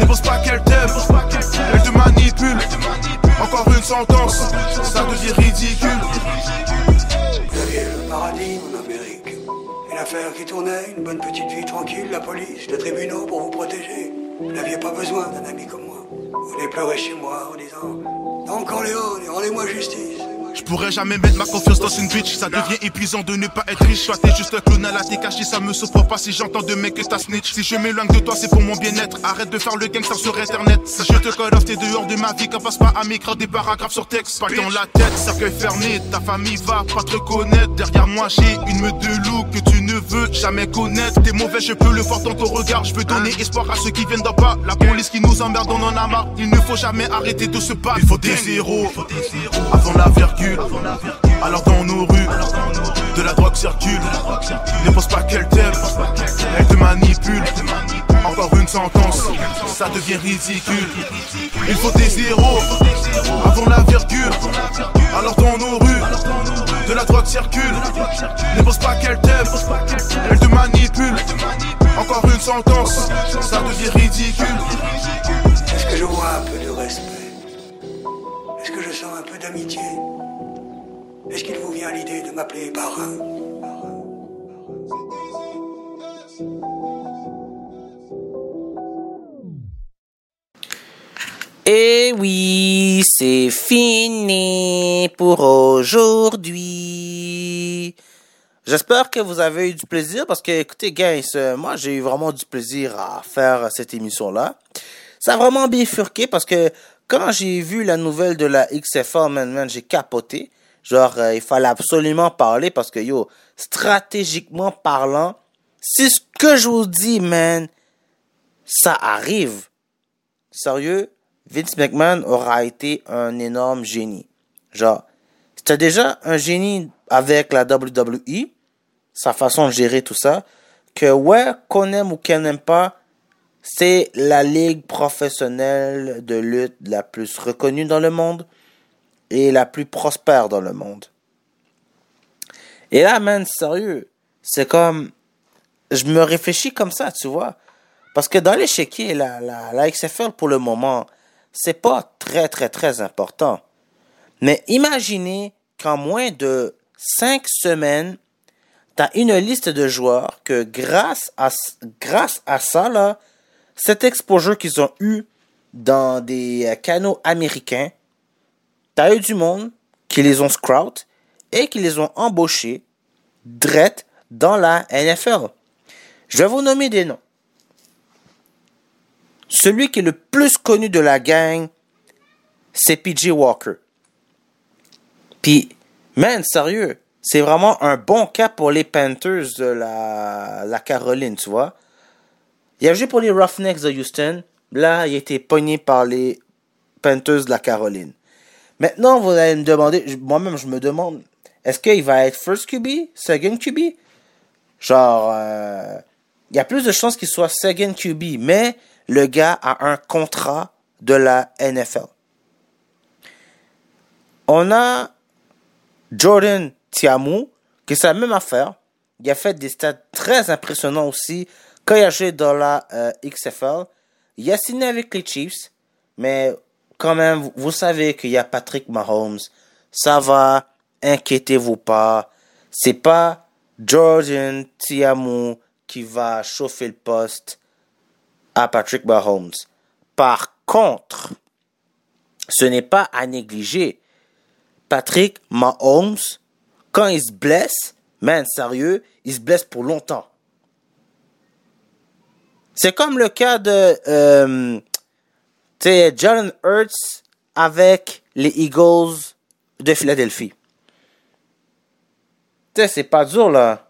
Ne pense pas qu'elle t'aime, elle te manipule. Encore une sentence, ça devient ridicule. Le Amérique. Une affaire qui tournait, une bonne petite vie tranquille, la police, les tribunaux pour vous protéger. Vous n'aviez pas besoin d'un ami comme moi. Vous venez pleurer chez moi en disant Don Corleone, rendez-moi justice. Je pourrais jamais mettre ma confiance dans une bitch. Ça devient épuisant de ne pas être riche. Soit t'es juste un clown à la caché, ça me souffre pas si j'entends de mecs que t'as snitch. Si je m'éloigne de toi, c'est pour mon bien-être. Arrête de faire le gangster sur internet. Si je te call off, t'es dehors de ma vie. Qu'en passe pas à m'écrire des paragraphes sur texte. Pas dans la tête, cercueil fermé. Ta famille va pas te reconnaître. Derrière moi, j'ai une meute de loup que tu ne veux jamais connaître. T'es mauvais, je peux le voir dans ton regard. Je veux donner espoir à ceux qui viennent d'en bas. La police qui nous emmerde, on en a marre. Il ne faut jamais arrêter de se battre. Il faut des zéros avant la virgule. Alors dans nos rues, de la drogue circule. Ne pense pas qu'elle t'aime, elle te manipule. Encore une sentence, ça devient ridicule. Il faut des zéros avant la virgule. Alors dans nos rues, de la drogue circule. Ne pas qu'elle t'aime, elle te manipule. Encore une sentence, ça devient ridicule. Est-ce que je vois un peu de respect? Est-ce que je sens un peu d'amitié? Est-ce qu'il vous vient l'idée de m'appeler parrain Et oui, c'est fini pour aujourd'hui. J'espère que vous avez eu du plaisir parce que, écoutez, guys, euh, moi, j'ai eu vraiment du plaisir à faire cette émission-là. Ça a vraiment bifurqué parce que quand j'ai vu la nouvelle de la XFL, man, man j'ai capoté. Genre, euh, il fallait absolument parler parce que, yo, stratégiquement parlant, c'est ce que je vous dis, man, ça arrive. Sérieux, Vince McMahon aura été un énorme génie. Genre, c'était déjà un génie avec la WWE, sa façon de gérer tout ça, que ouais, qu'on aime ou qu'on n'aime pas, c'est la ligue professionnelle de lutte la plus reconnue dans le monde et la plus prospère dans le monde. Et là, man, sérieux, c'est comme, je me réfléchis comme ça, tu vois. Parce que dans l'échiquier, la, la, la XFL pour le moment, c'est pas très, très, très important. Mais imaginez qu'en moins de cinq semaines, tu as une liste de joueurs que grâce à, grâce à ça, là, cet exposure qu'ils ont eu dans des canaux américains, tu as eu du monde qui les ont scout et qui les ont embauchés direct dans la NFL. Je vais vous nommer des noms. Celui qui est le plus connu de la gang, c'est PJ Walker. Puis, man, sérieux, c'est vraiment un bon cas pour les Panthers de la, Caroline, tu vois. Il a joué pour les Roughnecks de Houston. Là, il a été pogné par les Panthers de la Caroline. Maintenant, vous allez me demander, moi-même, je me demande, est-ce qu'il va être first QB, second QB? Genre, euh, il y a plus de chances qu'il soit second QB, mais le gars a un contrat de la NFL. On a Jordan Tiamu, qui c'est la même affaire. Il a fait des stats très impressionnants aussi quand il a joué dans la euh, XFL. Il a signé avec les Chiefs, mais quand même, vous savez qu'il y a Patrick Mahomes. Ça va, inquiétez-vous pas. C'est pas Jordan Tiamu qui va chauffer le poste à Patrick Mahomes. Par contre, ce n'est pas à négliger. Patrick Mahomes, quand il se blesse, man, sérieux, il se blesse pour longtemps. C'est comme le cas de euh, Jalen Hurts avec les Eagles de Philadelphie. c'est pas dur là.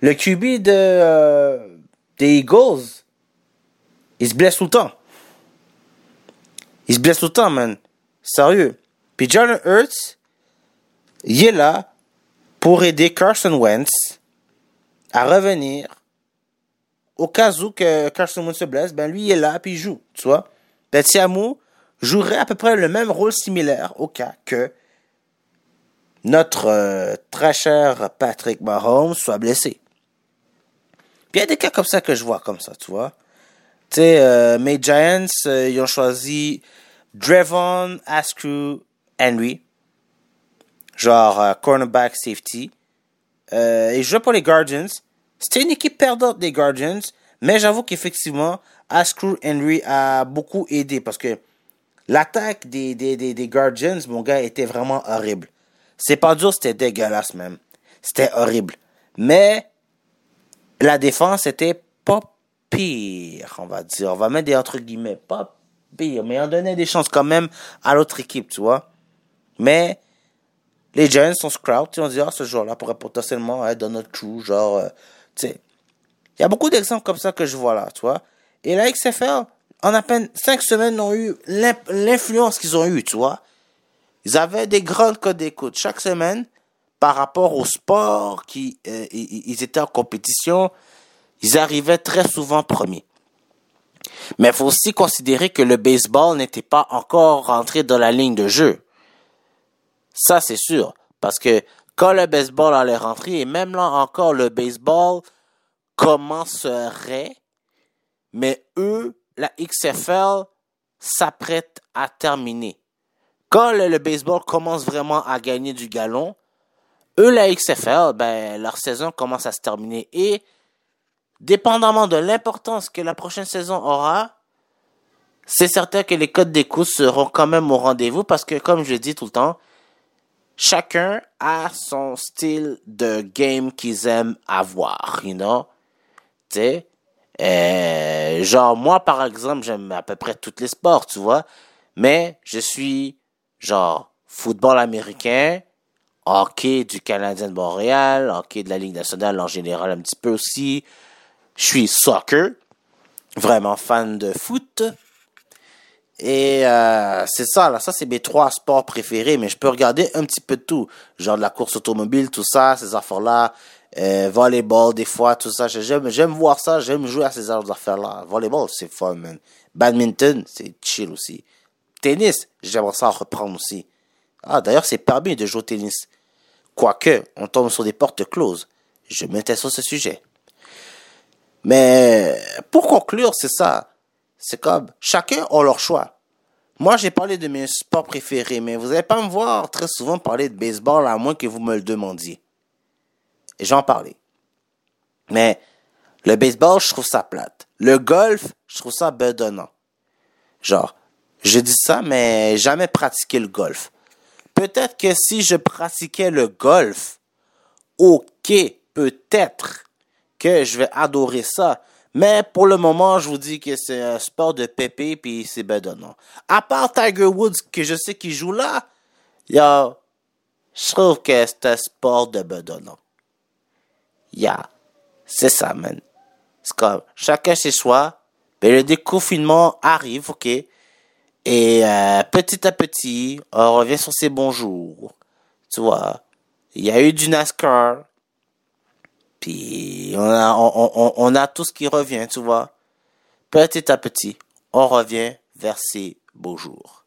Le QB euh, des Eagles, il se blesse tout le temps. Il se blesse tout le temps, man. Sérieux. Puis Jalen Hurts, il est là pour aider Carson Wentz à revenir. Au cas où que Carson Wentz se blesse, ben lui il est là puis il joue, tu vois. Ben jouerait à peu près le même rôle similaire au cas que notre euh, très cher Patrick Mahomes soit blessé. Puis il y a des cas comme ça que je vois comme ça, tu vois. Tu sais, euh, mes Giants, euh, ils ont choisi Drevon Askew Henry, genre cornerback safety. Et je pour les Guardians. C'était une équipe perdante des Guardians, mais j'avoue qu'effectivement, Askew Henry a beaucoup aidé parce que l'attaque des, des, des, Guardians, mon gars, était vraiment horrible. C'est pas dur, c'était dégueulasse même. C'était horrible. Mais la défense était pas pire, on va dire. On va mettre des entre guillemets, pas pire, mais on donnait des chances quand même à l'autre équipe, tu vois. Mais les Giants sont tu on dit, ah, ce joueur-là pourrait potentiellement être dans notre trou, genre, euh, tu sais. Il y a beaucoup d'exemples comme ça que je vois là, tu vois. Et la XFL, en à peine cinq semaines, ont eu l'influence qu'ils ont eu, tu vois. Ils avaient des grandes codes d'écoute chaque semaine par rapport au sport qui euh, ils étaient en compétition. Ils arrivaient très souvent premiers. Mais il faut aussi considérer que le baseball n'était pas encore rentré dans la ligne de jeu. Ça, c'est sûr. Parce que quand le baseball allait rentrer, et même là encore, le baseball commencerait, mais eux, la XFL, s'apprête à terminer. Quand le, baseball commence vraiment à gagner du galon, eux, la XFL, ben, leur saison commence à se terminer. Et, dépendamment de l'importance que la prochaine saison aura, c'est certain que les codes d'écoute seront quand même au rendez-vous parce que, comme je dis tout le temps, chacun a son style de game qu'ils aiment avoir, you know? Sais? Euh, genre, moi, par exemple, j'aime à peu près tous les sports, tu vois? Mais je suis, genre, football américain, hockey du Canadien de Montréal, hockey de la Ligue nationale en général un petit peu aussi. Je suis soccer, vraiment fan de foot. Et euh, c'est ça, là, ça c'est mes trois sports préférés, mais je peux regarder un petit peu de tout. Genre de la course automobile, tout ça, ces affaires-là. Euh, volleyball, des fois, tout ça. J'aime, j'aime voir ça, j'aime jouer à ces affaires-là. Volleyball, c'est fun, man. Badminton, c'est chill aussi. Tennis, j'aimerais ça reprendre aussi. Ah, d'ailleurs, c'est permis de jouer au tennis. Quoique, on tombe sur des portes closes. Je m'intéresse sur ce sujet. Mais, pour conclure, c'est ça. C'est comme, chacun a leur choix. Moi, j'ai parlé de mes sports préférés, mais vous n'allez pas me voir très souvent parler de baseball à moins que vous me le demandiez. Et j'en parlais. Mais le baseball, je trouve ça plate. Le golf, je trouve ça bedonnant. Genre, je dis ça, mais jamais pratiqué le golf. Peut-être que si je pratiquais le golf, ok, peut-être que je vais adorer ça. Mais pour le moment, je vous dis que c'est un sport de pépé puis c'est bedonnant. À part Tiger Woods, que je sais qu'il joue là, yo, je trouve que c'est un sport de bedonnant. Ya, c'est ça, man. C'est comme, chacun chez soi, mais le déconfinement arrive, ok? Et euh, petit à petit, on revient sur ses bons jours. Tu vois, il y a eu du NASCAR, puis on a, on, on, a tout ce qui revient, tu vois? Petit à petit, on revient vers ces beaux jours.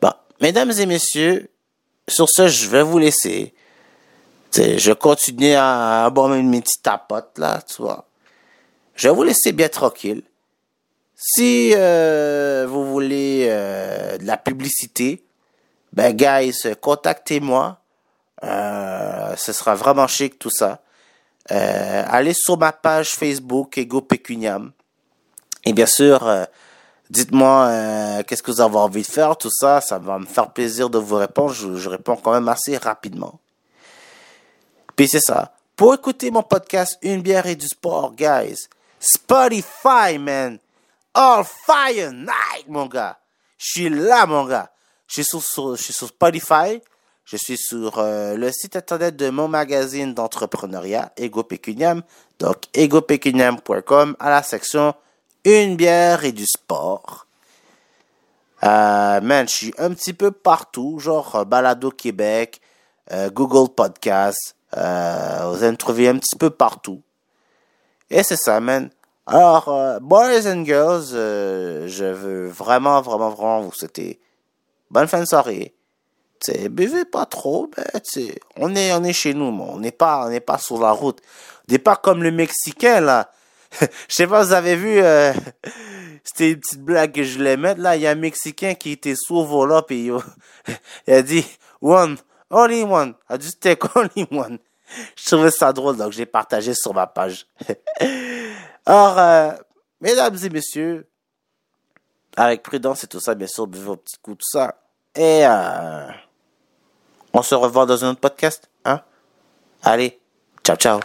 Bon, mesdames et messieurs, sur ce, je vais vous laisser. Je continue à boire mes petites tapotes, là, tu vois. Je vais vous laisser bien tranquille. Si euh, vous voulez euh, de la publicité, ben guys, contactez-moi. Euh, ce sera vraiment chic tout ça. Allez sur ma page Facebook Ego Pecuniam. Et bien sûr, dites-moi qu'est-ce que vous avez envie de faire, tout ça. Ça va me faire plaisir de vous répondre. Je réponds quand même assez rapidement. Puis c'est ça. Pour écouter mon podcast Une bière et du sport, guys, Spotify, man. All fire night, mon gars. Je suis là, mon gars. Je suis sur, je Spotify. Je suis sur euh, le site internet de mon magazine d'entrepreneuriat, Ego Pecuniam, donc egopecuniam.com, à la section Une bière et du sport. Euh, man, je suis un petit peu partout, genre euh, Balado Québec, Google Podcast, vous allez me trouver un petit peu partout. Et c'est ça, man. Alors, boys and girls, je veux vraiment, vraiment, vraiment vous souhaiter bonne fin de soirée T'sais, buvez pas trop, ben, on est, on est chez nous, on n'est pas, on n'est pas sur la route. On n'est pas comme le Mexicain, là. Je sais pas, vous avez vu, euh, c'était une petite blague que je voulais mettre, là. Il y a un Mexicain qui était sous volant, puis il a dit, one, only one. I just take only one. Je trouvais ça drôle, donc j'ai partagé sur ma page. Alors, euh, mesdames et messieurs, avec prudence et tout ça, bien sûr, buvez vos petits coups, tout ça. Et, euh, On se revoit dans un autre podcast. Hein? Allez, ciao, ciao.